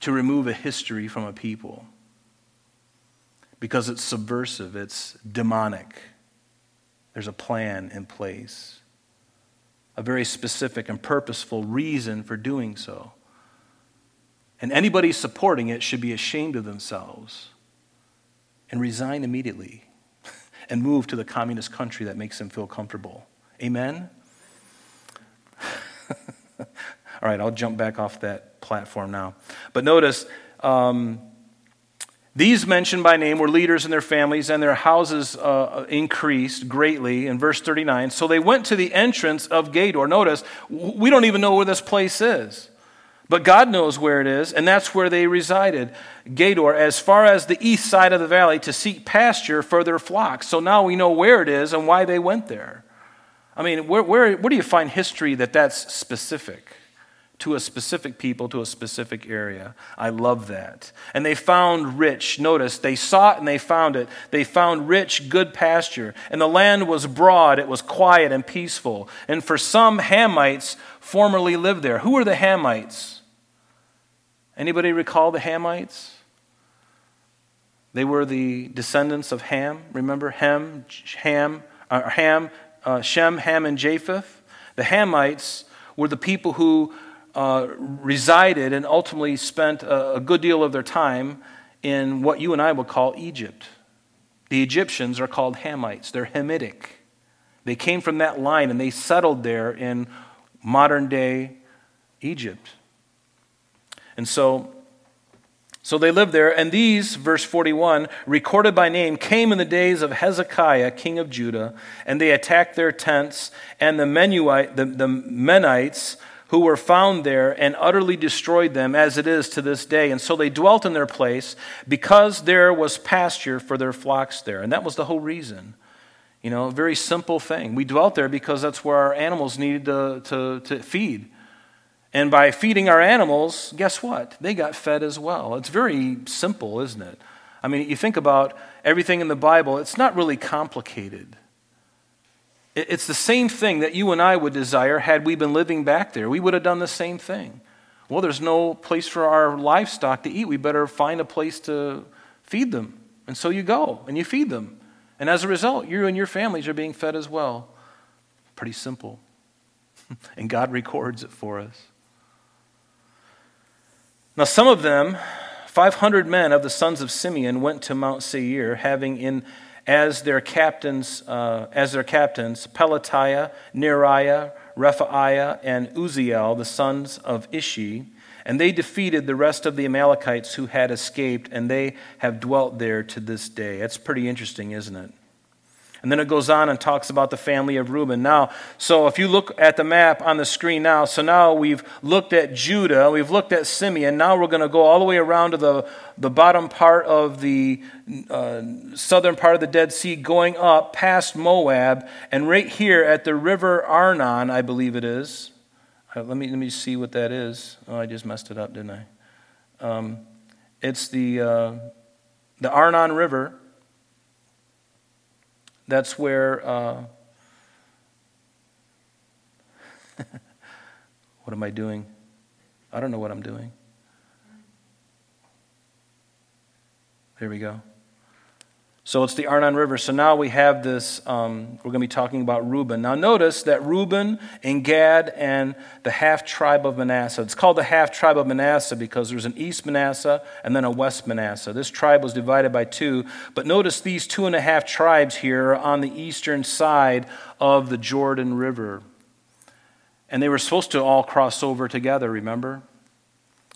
to remove a history from a people because it's subversive, it's demonic. There's a plan in place, a very specific and purposeful reason for doing so. And anybody supporting it should be ashamed of themselves and resign immediately and move to the communist country that makes them feel comfortable. Amen? All right, I'll jump back off that platform now. But notice, um, these mentioned by name were leaders in their families, and their houses uh, increased greatly in verse 39. So they went to the entrance of Gedor. Notice, we don't even know where this place is. But God knows where it is, and that's where they resided. Gedor, as far as the east side of the valley, to seek pasture for their flocks. So now we know where it is and why they went there. I mean, where, where, where do you find history that that's specific? To a specific people, to a specific area. I love that. And they found rich. Notice, they sought and they found it. They found rich, good pasture. And the land was broad, it was quiet and peaceful. And for some, Hamites formerly lived there. Who are the Hamites? Anybody recall the Hamites? They were the descendants of Ham. Remember Ham, Ham, uh, Ham, uh, Shem, Ham, and Japheth. The Hamites were the people who uh, resided and ultimately spent a, a good deal of their time in what you and I would call Egypt. The Egyptians are called Hamites, they're Hamitic. They came from that line and they settled there in modern day Egypt. And so, so they lived there. And these, verse 41, recorded by name, came in the days of Hezekiah, king of Judah, and they attacked their tents, and the, Menuite, the, the Menites who were found there and utterly destroyed them as it is to this day. And so they dwelt in their place because there was pasture for their flocks there. And that was the whole reason. You know, a very simple thing. We dwelt there because that's where our animals needed to, to, to feed. And by feeding our animals, guess what? They got fed as well. It's very simple, isn't it? I mean, you think about everything in the Bible, it's not really complicated. It's the same thing that you and I would desire had we been living back there. We would have done the same thing. Well, there's no place for our livestock to eat. We better find a place to feed them. And so you go and you feed them. And as a result, you and your families are being fed as well. Pretty simple. and God records it for us. Now, some of them, 500 men of the sons of Simeon, went to Mount Seir, having in as their captains, uh, as their captains Pelatiah, Neariah, Rephaiah, and Uzziel, the sons of Ishi. And they defeated the rest of the Amalekites who had escaped, and they have dwelt there to this day. That's pretty interesting, isn't it? And then it goes on and talks about the family of Reuben. Now, so if you look at the map on the screen now, so now we've looked at Judah, we've looked at Simeon. Now we're going to go all the way around to the, the bottom part of the uh, southern part of the Dead Sea, going up past Moab, and right here at the river Arnon, I believe it is. Uh, let, me, let me see what that is. Oh, I just messed it up, didn't I? Um, it's the, uh, the Arnon River that's where. Uh, what am I doing? I don't know what I'm doing. There we go. So it's the Arnon River. So now we have this, um, we're going to be talking about Reuben. Now notice that Reuben and Gad and the half tribe of Manasseh. It's called the half tribe of Manasseh because there's an East Manasseh and then a West Manasseh. This tribe was divided by two. But notice these two and a half tribes here are on the eastern side of the Jordan River. And they were supposed to all cross over together, remember?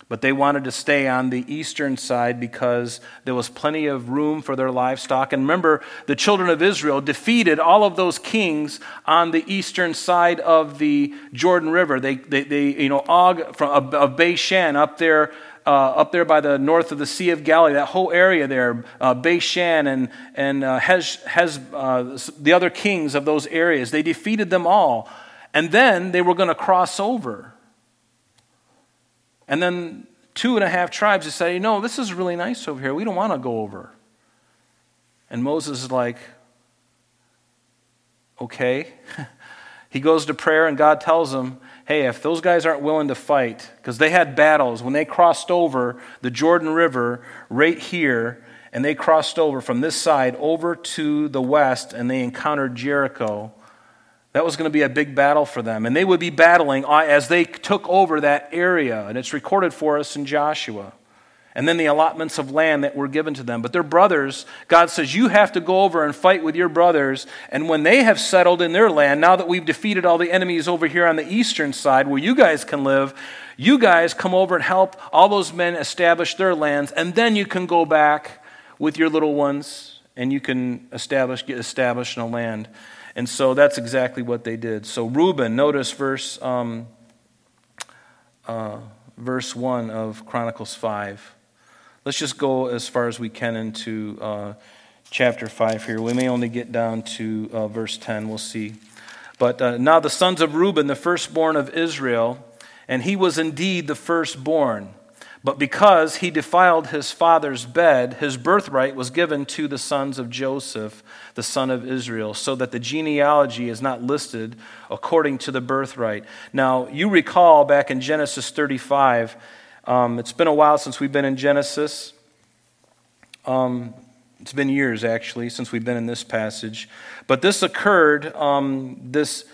But they wanted to stay on the eastern side because there was plenty of room for their livestock. And remember, the children of Israel defeated all of those kings on the eastern side of the Jordan River. They, they, they you know, Og from, of Bashan up there. Uh, up there by the north of the Sea of Galilee, that whole area there, uh, Bashan and, and uh, Hez, Hez, uh, the other kings of those areas, they defeated them all. And then they were going to cross over. And then two and a half tribes say, No, this is really nice over here. We don't want to go over. And Moses is like, Okay. he goes to prayer, and God tells him, Hey, if those guys aren't willing to fight, because they had battles when they crossed over the Jordan River right here, and they crossed over from this side over to the west, and they encountered Jericho. That was going to be a big battle for them. And they would be battling uh, as they took over that area. And it's recorded for us in Joshua. And then the allotments of land that were given to them. But their brothers, God says, you have to go over and fight with your brothers. And when they have settled in their land, now that we've defeated all the enemies over here on the eastern side where you guys can live, you guys come over and help all those men establish their lands. And then you can go back with your little ones and you can establish, get established in a land. And so that's exactly what they did. So Reuben, notice verse, um, uh, verse 1 of Chronicles 5. Let's just go as far as we can into uh, chapter 5 here. We may only get down to uh, verse 10. We'll see. But uh, now the sons of Reuben, the firstborn of Israel, and he was indeed the firstborn. But because he defiled his father's bed, his birthright was given to the sons of Joseph, the son of Israel, so that the genealogy is not listed according to the birthright. Now, you recall back in Genesis 35, um, it's been a while since we've been in Genesis. Um, it's been years, actually, since we've been in this passage. But this occurred, um, this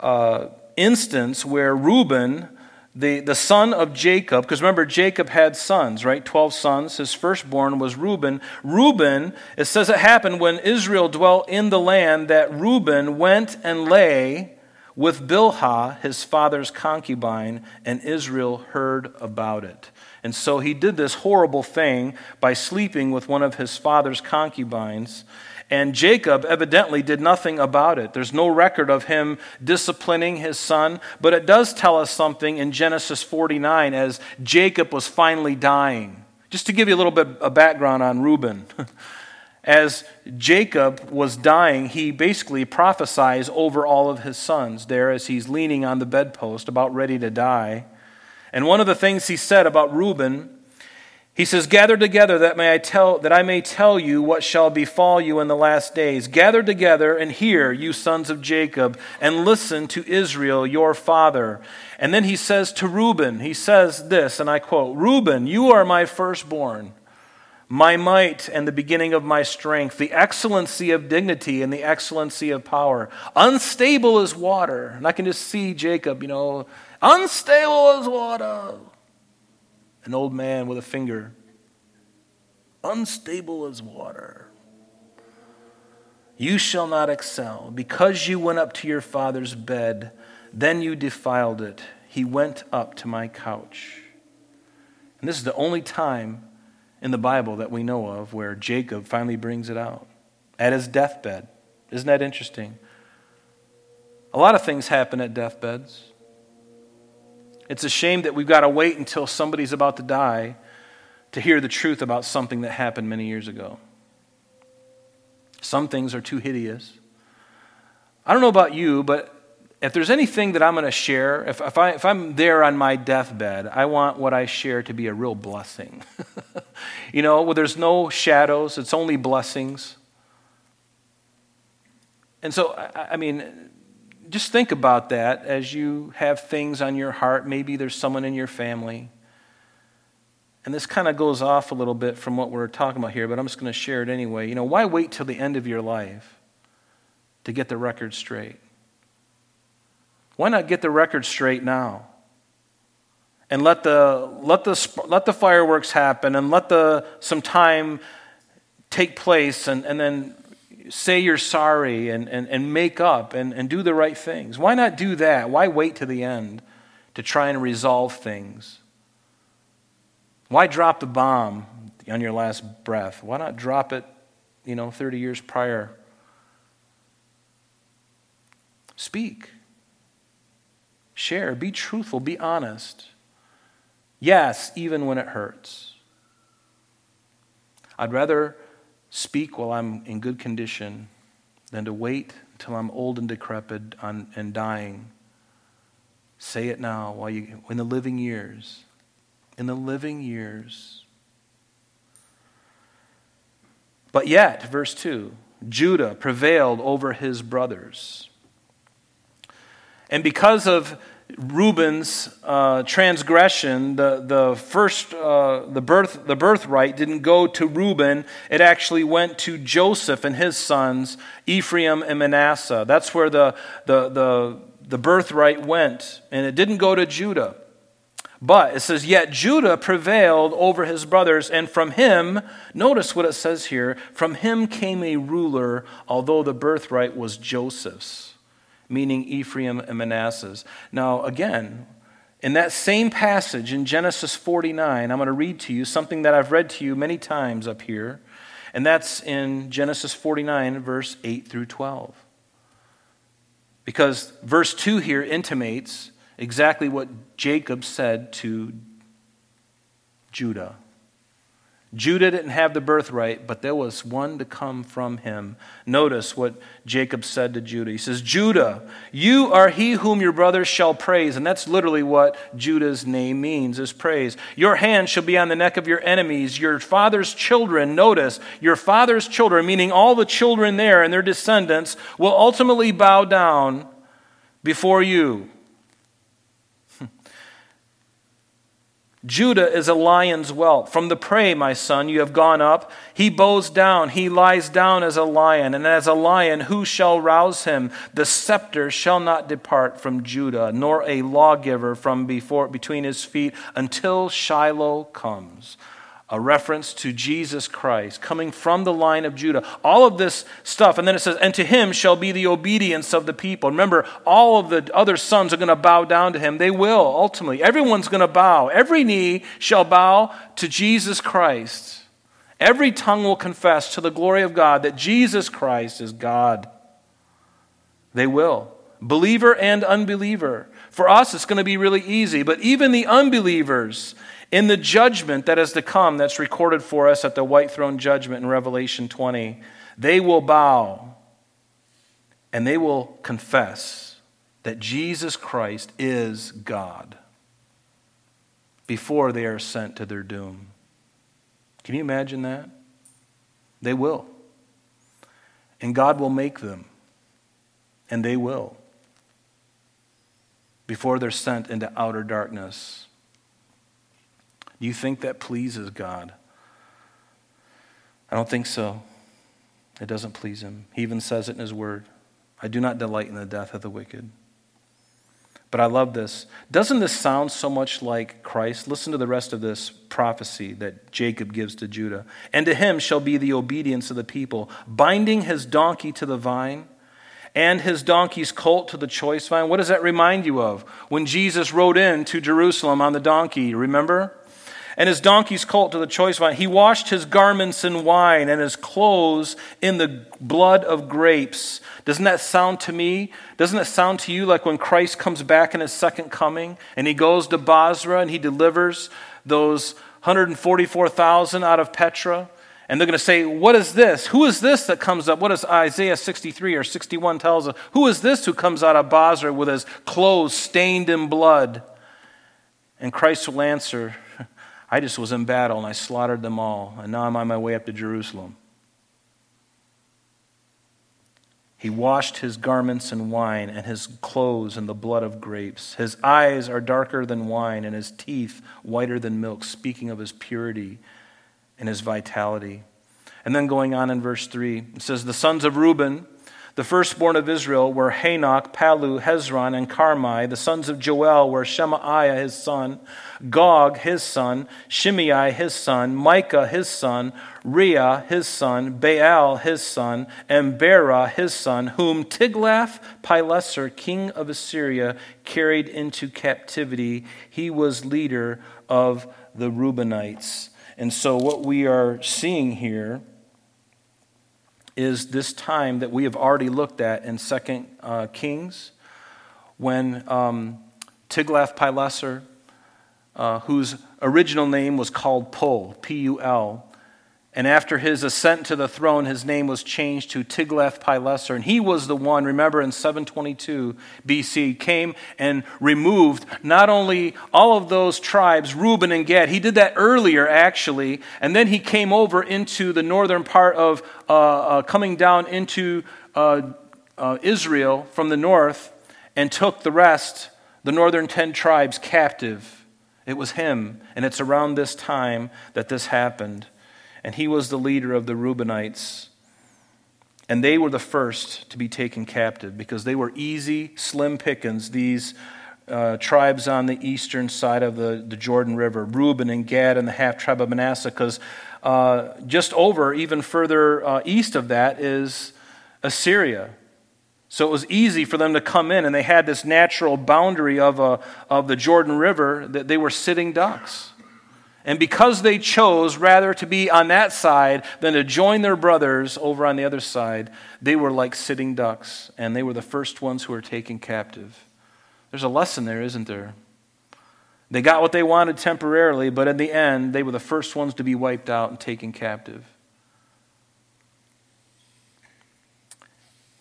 uh, instance where Reuben the, the son of Jacob, because remember, Jacob had sons, right? 12 sons. His firstborn was Reuben. Reuben, it says it happened when Israel dwelt in the land that Reuben went and lay with Bilhah, his father's concubine, and Israel heard about it. And so he did this horrible thing by sleeping with one of his father's concubines. And Jacob evidently did nothing about it. There's no record of him disciplining his son, but it does tell us something in Genesis 49 as Jacob was finally dying. Just to give you a little bit of background on Reuben. As Jacob was dying, he basically prophesies over all of his sons there as he's leaning on the bedpost, about ready to die. And one of the things he said about Reuben he says, Gather together that, may I tell, that I may tell you what shall befall you in the last days. Gather together and hear, you sons of Jacob, and listen to Israel, your father. And then he says to Reuben, he says this, and I quote Reuben, you are my firstborn, my might and the beginning of my strength, the excellency of dignity and the excellency of power. Unstable as water. And I can just see Jacob, you know, unstable as water an old man with a finger, unstable as water. You shall not excel. Because you went up to your father's bed, then you defiled it. He went up to my couch. And this is the only time in the Bible that we know of where Jacob finally brings it out at his deathbed. Isn't that interesting? A lot of things happen at deathbeds. It's a shame that we've got to wait until somebody's about to die to hear the truth about something that happened many years ago. Some things are too hideous. I don't know about you, but if there's anything that I'm going to share, if, if, I, if I'm there on my deathbed, I want what I share to be a real blessing. you know, where there's no shadows, it's only blessings. And so, I, I mean, just think about that as you have things on your heart. Maybe there's someone in your family. And this kind of goes off a little bit from what we're talking about here, but I'm just going to share it anyway. You know, why wait till the end of your life to get the record straight? Why not get the record straight now? And let the, let the, let the fireworks happen and let the, some time take place and, and then say you're sorry and, and, and make up and, and do the right things. Why not do that? Why wait to the end to try and resolve things? Why drop the bomb on your last breath? Why not drop it, you know, 30 years prior? Speak. Share. Be truthful. Be honest. Yes, even when it hurts. I'd rather speak while I'm in good condition than to wait until I'm old and decrepit and dying. Say it now while you in the living years. In the living years. But yet, verse 2, Judah prevailed over his brothers. And because of Reuben's uh, transgression, the, the first, uh, the, birth, the birthright didn't go to Reuben. It actually went to Joseph and his sons, Ephraim and Manasseh. That's where the, the, the, the birthright went. And it didn't go to Judah. But it says, Yet Judah prevailed over his brothers, and from him, notice what it says here, from him came a ruler, although the birthright was Joseph's meaning Ephraim and Manasseh. Now, again, in that same passage in Genesis 49, I'm going to read to you something that I've read to you many times up here, and that's in Genesis 49, verse 8 through 12. Because verse 2 here intimates exactly what Jacob said to Judah. Judah didn't have the birthright, but there was one to come from him. Notice what Jacob said to Judah. He says, Judah, you are he whom your brothers shall praise. And that's literally what Judah's name means, is praise. Your hand shall be on the neck of your enemies. Your father's children, notice, your father's children, meaning all the children there and their descendants, will ultimately bow down before you. Judah is a lion's whelp. From the prey, my son, you have gone up. He bows down. He lies down as a lion. And as a lion, who shall rouse him? The scepter shall not depart from Judah, nor a lawgiver from before, between his feet until Shiloh comes a reference to Jesus Christ coming from the line of Judah. All of this stuff. And then it says, And to him shall be the obedience of the people. Remember, all of the other sons are going to bow down to him. They will, ultimately. Everyone's going to bow. Every knee shall bow to Jesus Christ. Every tongue will confess to the glory of God that Jesus Christ is God. They will. Believer and unbeliever. For us, it's going to be really easy. But even the unbelievers, in the judgment that is to come, that's recorded for us at the white throne judgment in Revelation 20, they will bow and they will confess that Jesus Christ is God before they are sent to their doom. Can you imagine that? They will. And God will make them, and they will, before they're sent into outer darkness. Do you think that pleases God? I don't think so. It doesn't please him. He even says it in his word I do not delight in the death of the wicked. But I love this. Doesn't this sound so much like Christ? Listen to the rest of this prophecy that Jacob gives to Judah. And to him shall be the obedience of the people, binding his donkey to the vine and his donkey's colt to the choice vine. What does that remind you of? When Jesus rode in to Jerusalem on the donkey, remember? And his donkey's colt to the choice vine. He washed his garments in wine and his clothes in the blood of grapes. Doesn't that sound to me? Doesn't it sound to you like when Christ comes back in his second coming and he goes to Bozrah and he delivers those 144,000 out of Petra? And they're going to say, What is this? Who is this that comes up? What does Isaiah 63 or 61 tells us? Who is this who comes out of Bozrah with his clothes stained in blood? And Christ will answer, I just was in battle and I slaughtered them all, and now I'm on my way up to Jerusalem. He washed his garments in wine and his clothes in the blood of grapes. His eyes are darker than wine and his teeth whiter than milk, speaking of his purity and his vitality. And then going on in verse 3, it says, The sons of Reuben the firstborn of Israel were Hanoch, Palu, Hezron, and Carmi. The sons of Joel were Shemaiah his son, Gog his son, Shimei his son, Micah his son, Reah his son, Baal his son, and Beerah his son, whom Tiglath-Pileser, king of Assyria, carried into captivity. He was leader of the Reubenites. And so what we are seeing here is this time that we have already looked at in Second uh, Kings, when um, Tiglath-Pileser, uh, whose original name was called Pul, P-U-L, and after his ascent to the throne, his name was changed to Tiglath-Pileser. And he was the one, remember in 722 BC, came and removed not only all of those tribes, Reuben and Gad, he did that earlier actually, and then he came over into the northern part of, uh, uh, coming down into uh, uh Israel from the north and took the rest, the northern 10 tribes, captive. It was him. And it's around this time that this happened and he was the leader of the Reubenites. And they were the first to be taken captive because they were easy, slim pickings, these uh, tribes on the eastern side of the, the Jordan River Reuben and Gad and the half tribe of Manasseh, because uh, just over, even further uh, east of that, is Assyria. So it was easy for them to come in, and they had this natural boundary of, a, uh, of the Jordan River that they were sitting ducks. And because they chose rather to be on that side than to join their brothers over on the other side, they were like sitting ducks, and they were the first ones who were taken captive. There's a lesson there, isn't there? They got what they wanted temporarily, but in the end, they were the first ones to be wiped out and taken captive.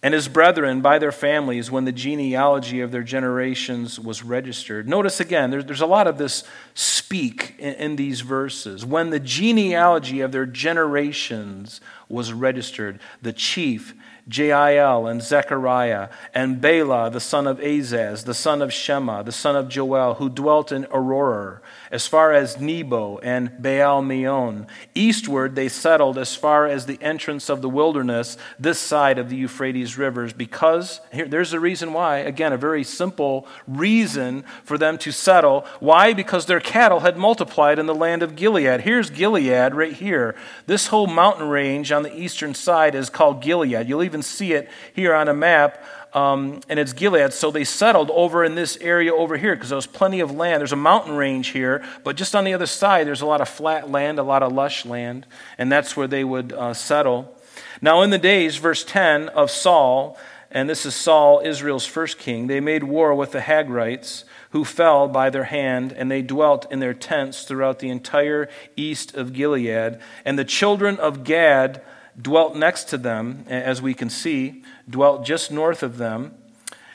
And his brethren by their families when the genealogy of their generations was registered. Notice again, there's, there's a lot of this speak in, in these verses. When the genealogy of their generations was registered, the chief Jeiel and Zechariah, and Bela, the son of Azaz, the son of Shema, the son of Joel, who dwelt in Aroer, as far as Nebo and Baal Meon. Eastward they settled as far as the entrance of the wilderness, this side of the Euphrates rivers, because, here, there's a reason why, again, a very simple reason for them to settle. Why? Because their cattle had multiplied in the land of Gilead. Here's Gilead right here. This whole mountain range on the eastern side is called Gilead. You'll even even see it here on a map. Um, and it's Gilead. So they settled over in this area over here because there was plenty of land. There's a mountain range here, but just on the other side, there's a lot of flat land, a lot of lush land, and that's where they would uh, settle. Now, in the days, verse 10 of Saul, and this is Saul, Israel's first king, they made war with the Hagrites who fell by their hand, and they dwelt in their tents throughout the entire east of Gilead. And the children of Gad dwelt next to them, as we can see, dwelt just north of them.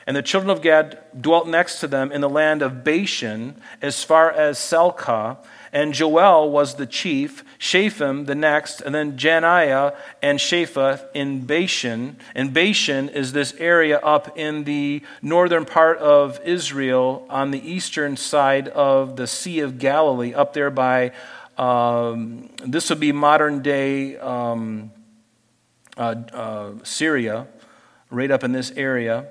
And the children of Gad dwelt next to them in the land of Bashan, as far as Salcah. And Joel was the chief, Shapham the next, and then Janiah and Shaphat in Bashan. And Bashan is this area up in the northern part of Israel on the eastern side of the Sea of Galilee, up there by, um, this would be modern day. Um, Uh, uh, Syria, right up in this area.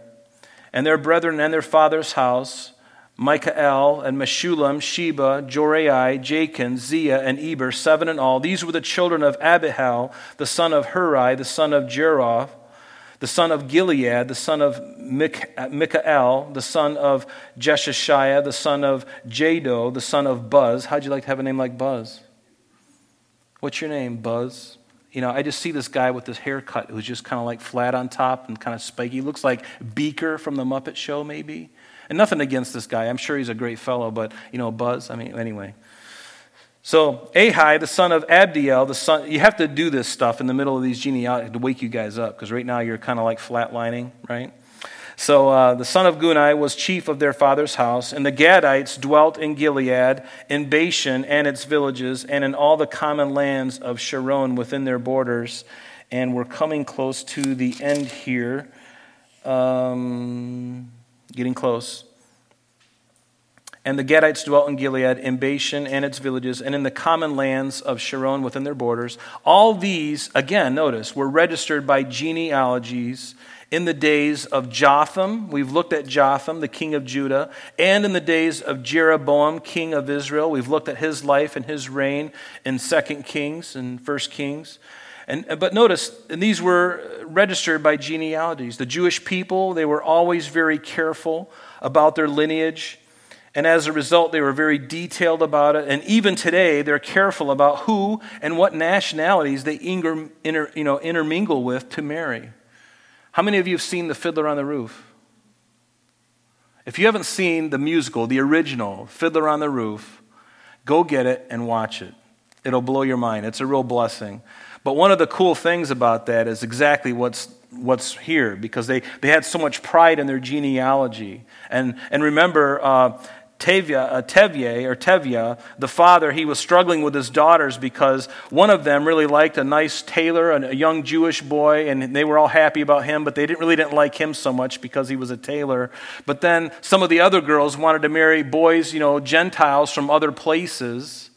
and their brethren and their father's house, Michael and Meshullam, Sheba, Jorai, Jachin, Zia, and Eber, seven in all. These were the children of Abihail, the son of Huri, the son of Jeroth, the son of Gilead, the son of Michael, the son of Jeshishiah, the son of Jahdo, the son of Buzz. How'd you like to have a name like Buzz? What's your name, Buzz? You know, I just see this guy with this haircut who's just kind of like flat on top and kind of spiky. He looks like Beaker from the Muppet Show, maybe. And nothing against this guy. I'm sure he's a great fellow, but, you know, Buzz, I mean, anyway. So, Ahi, the son of Abdiel, the son, you have to do this stuff in the middle of these genealogies to wake you guys up, because right now you're kind of like flatlining, right? So, uh, the son of Guni was chief of their father's house, and the Gadites dwelt in Gilead, in Bashan and its villages, and in all the common lands of Sharon within their borders. And we're coming close to the end here. Um, getting close. And the Gadites dwelt in Gilead, in Bashan and its villages, and in the common lands of Sharon within their borders. All these, again, notice, were registered by genealogies in the days of Jotham. We've looked at Jotham, the king of Judah, and in the days of Jeroboam, king of Israel. We've looked at his life and his reign in 2 Kings and 1 Kings. And, uh, but notice, and these were registered by genealogies. The Jewish people, they were always very careful about their lineage. And as a result, they were very detailed about it. And even today, they're careful about who and what nationalities they inter, you know, intermingle with to marry. How many of you have seen The Fiddler on the Roof? If you haven't seen the musical, the original, Fiddler on the Roof, go get it and watch it. It'll blow your mind. It's a real blessing. But one of the cool things about that is exactly what's, what's here because they, they had so much pride in their genealogy. And, and remember, uh, Tevye, uh, Tevye, or Tevye, the father, he was struggling with his daughters because one of them really liked a nice tailor, a young Jewish boy, and they were all happy about him, but they didn't, really didn't like him so much because he was a tailor. But then some of the other girls wanted to marry boys, you know, Gentiles from other places.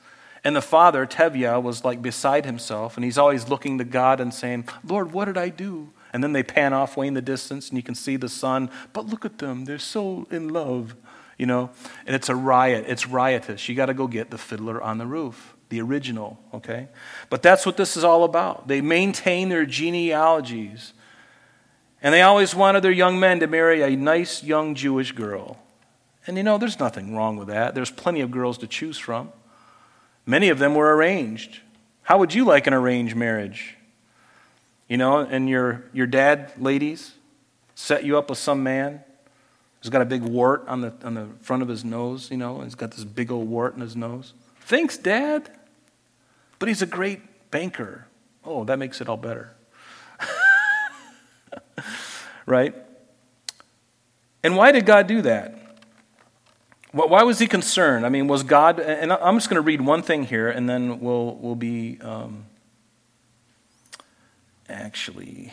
And the father, Tevye, was like beside himself, and he's always looking to God and saying, Lord, what did I do? And then they pan off way in the distance, and you can see the sun, but look at them, they're so in love, you know? And it's a riot, it's riotous. You got to go get the fiddler on the roof, the original, okay? But that's what this is all about. They maintain their genealogies, and they always wanted their young men to marry a nice young Jewish girl. And you know, there's nothing wrong with that. There's plenty of girls to choose from. Many of them were arranged. How would you like an arranged marriage? You know, and your, your dad, ladies, set you up with some man who's got a big wart on the, on the front of his nose, you know, he's got this big old wart in his nose. Thanks, Dad. But he's a great banker. Oh, that makes it all better. right? And why did God do that? Why was he concerned? I mean, was God, and I'm just going to read one thing here and then we'll, we'll be um, actually.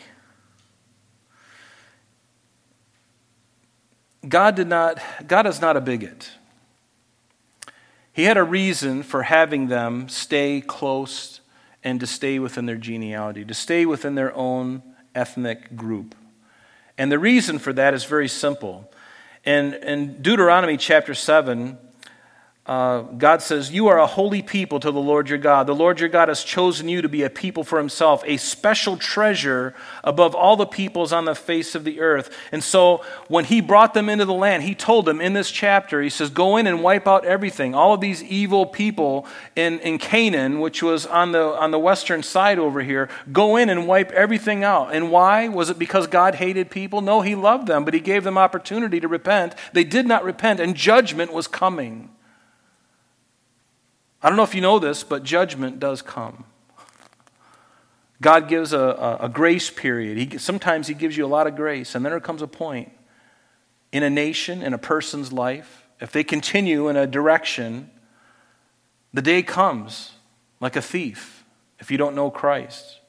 God did not, God is not a bigot. He had a reason for having them stay close and to stay within their genealogy, to stay within their own ethnic group. And the reason for that is very simple. In, in Deuteronomy chapter 7, uh, God says, You are a holy people to the Lord your God. The Lord your God has chosen you to be a people for himself, a special treasure above all the peoples on the face of the earth. And so when he brought them into the land, he told them in this chapter, He says, Go in and wipe out everything. All of these evil people in, in Canaan, which was on the, on the western side over here, go in and wipe everything out. And why? Was it because God hated people? No, he loved them, but he gave them opportunity to repent. They did not repent, and judgment was coming. I don't know if you know this, but judgment does come. God gives a, a, a grace period. He, sometimes He gives you a lot of grace, and then there comes a point in a nation, in a person's life, if they continue in a direction, the day comes like a thief if you don't know Christ.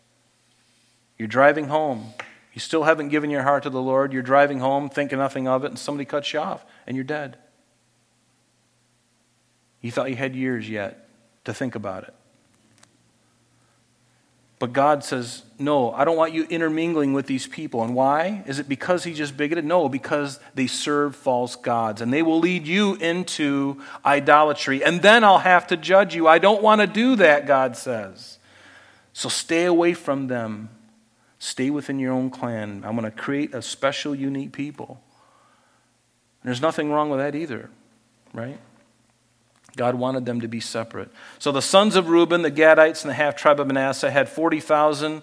You're driving home. You still haven't given your heart to the Lord. You're driving home, thinking nothing of it, and somebody cuts you off, and you're dead. You thought you had years yet to think about it. But God says, No, I don't want you intermingling with these people. And why? Is it because he's just bigoted? No, because they serve false gods. And they will lead you into idolatry. And then I'll have to judge you. I don't want to do that, God says. So stay away from them. Stay within your own clan. I'm going to create a special, unique people. And there's nothing wrong with that either, right? God wanted them to be separate. So the sons of Reuben, the Gadites, and the half tribe of Manasseh had 40,000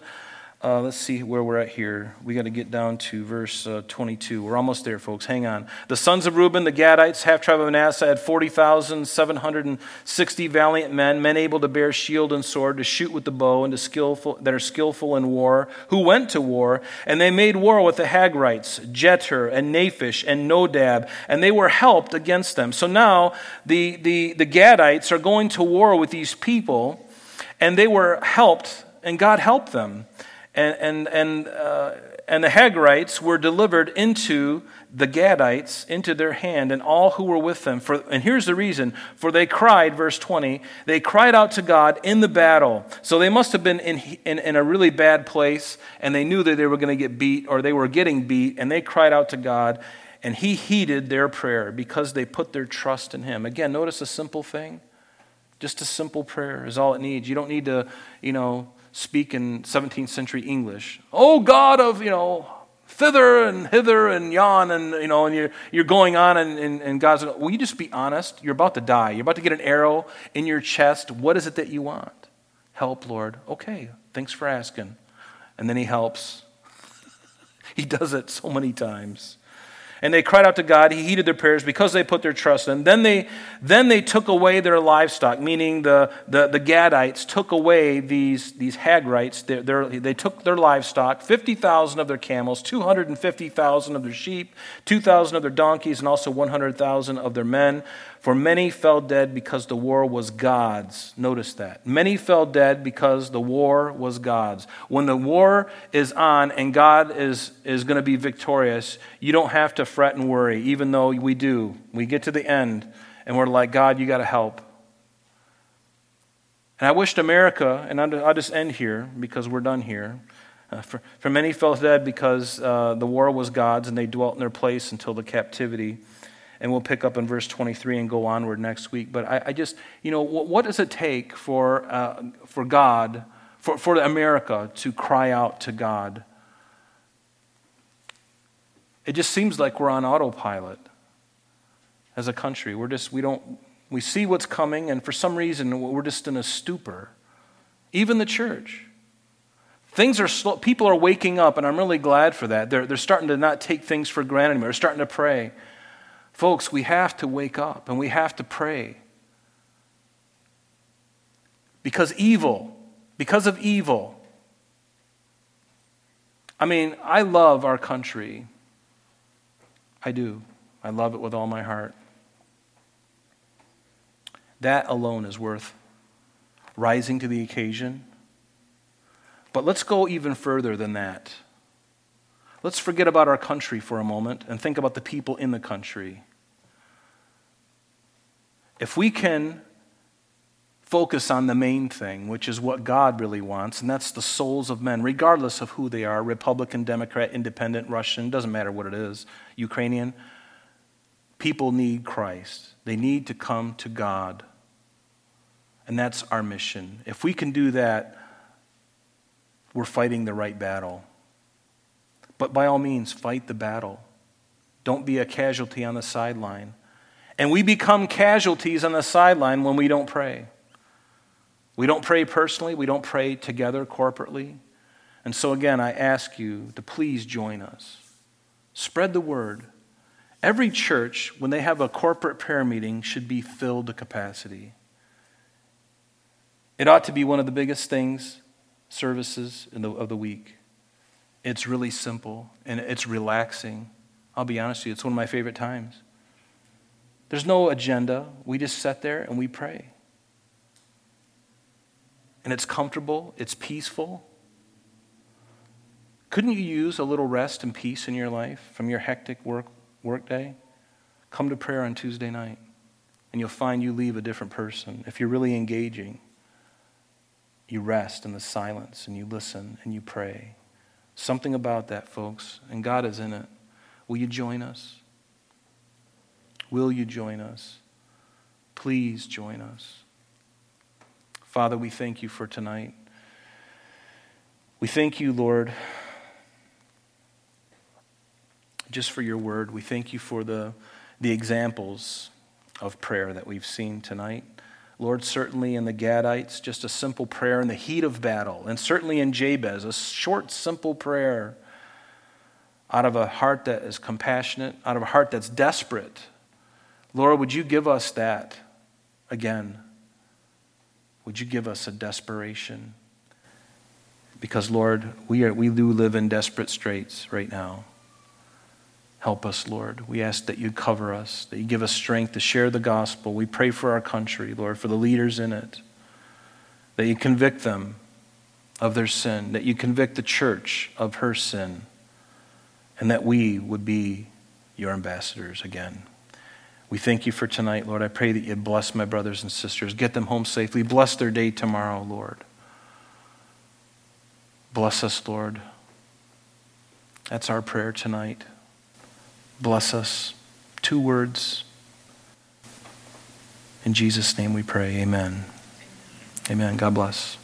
uh, let's see where we're at here. We got to get down to verse uh, 22. We're almost there, folks. Hang on. The sons of Reuben, the Gadites, half tribe of Manasseh, had 40,760 valiant men, men able to bear shield and sword, to shoot with the bow, and to skillful, that are skillful in war, who went to war. And they made war with the Hagrites, Jetur, and Naphish, and Nodab, and they were helped against them. So now the, the, the Gadites are going to war with these people, and they were helped, and God helped them and, and, and, uh, and the Hagrites were delivered into the Gadites, into their hand, and all who were with them. For, and here's the reason for they cried, verse 20, they cried out to God in the battle. So they must have been in, in, in a really bad place, and they knew that they were going to get beat, or they were getting beat, and they cried out to God, and He heeded their prayer because they put their trust in Him. Again, notice a simple thing. Just a simple prayer is all it needs. You don't need to, you know, speak in 17th century English. Oh, God of, you know, thither and hither and yon, and, you know, and you're, you're going on, and, and, and God's, will you just be honest? You're about to die. You're about to get an arrow in your chest. What is it that you want? Help, Lord. Okay, thanks for asking. And then he helps. he does it so many times and they cried out to God. He heeded their prayers because they put their trust in. Then they, then they took away their livestock, meaning the, the, the Gadites took away these, these Hagrites. Their, their, they took their livestock, 50,000 of their camels, 250,000 of their sheep, 2,000 of their donkeys, and also 100,000 of their men. For many fell dead because the war was God's. Notice that. Many fell dead because the war was God's. When the war is on and God is, is going to be victorious, you don't have to fret and worry, even though we do. We get to the end and we're like, God, you got to help. And I wished America, and I'll just end here because we're done here. Uh, for, for many fell dead because uh, the war was God's and they dwelt in their place until the captivity and we'll pick up in verse 23 and go onward next week. But I, I just, you know, what, what, does it take for, uh, for God, for, for America to cry out to God? It just seems like we're on autopilot as a country. We're just, we don't, we see what's coming, and for some reason, we're just in a stupor. Even the church. Things are slow, people are waking up, and I'm really glad for that. They're, they're starting to not take things for granted anymore. They're starting to pray. Folks, we have to wake up and we have to pray. Because evil, because of evil. I mean, I love our country. I do. I love it with all my heart. That alone is worth rising to the occasion. But let's go even further than that. Let's forget about our country for a moment and think about the people in the country if we can focus on the main thing, which is what God really wants, and that's the souls of men, regardless of who they are Republican, Democrat, Independent, Russian, doesn't matter what it is, Ukrainian. People need Christ. They need to come to God. And that's our mission. If we can do that, we're fighting the right battle. But by all means, fight the battle. Don't be a casualty on the sideline. And we become casualties on the sideline when we don't pray. We don't pray personally, we don't pray together corporately. And so, again, I ask you to please join us. Spread the word. Every church, when they have a corporate prayer meeting, should be filled to capacity. It ought to be one of the biggest things, services the, of the week. It's really simple and it's relaxing. I'll be honest with you, it's one of my favorite times. There's no agenda. We just sit there and we pray. And it's comfortable, it's peaceful. Couldn't you use a little rest and peace in your life from your hectic work workday? Come to prayer on Tuesday night, and you'll find you leave a different person if you're really engaging. you rest in the silence and you listen and you pray. Something about that, folks, and God is in it. Will you join us? Will you join us? Please join us. Father, we thank you for tonight. We thank you, Lord, just for your word. We thank you for the, the examples of prayer that we've seen tonight. Lord, certainly in the Gadites, just a simple prayer in the heat of battle. And certainly in Jabez, a short, simple prayer out of a heart that is compassionate, out of a heart that's desperate. Lord, would you give us that again? Would you give us a desperation? Because, Lord, we, are, we do live in desperate straits right now. Help us, Lord. We ask that you cover us, that you give us strength to share the gospel. We pray for our country, Lord, for the leaders in it, that you convict them of their sin, that you convict the church of her sin, and that we would be your ambassadors again. We thank you for tonight, Lord. I pray that you bless my brothers and sisters. Get them home safely. Bless their day tomorrow, Lord. Bless us, Lord. That's our prayer tonight. Bless us. Two words. In Jesus' name we pray. Amen. Amen. God bless.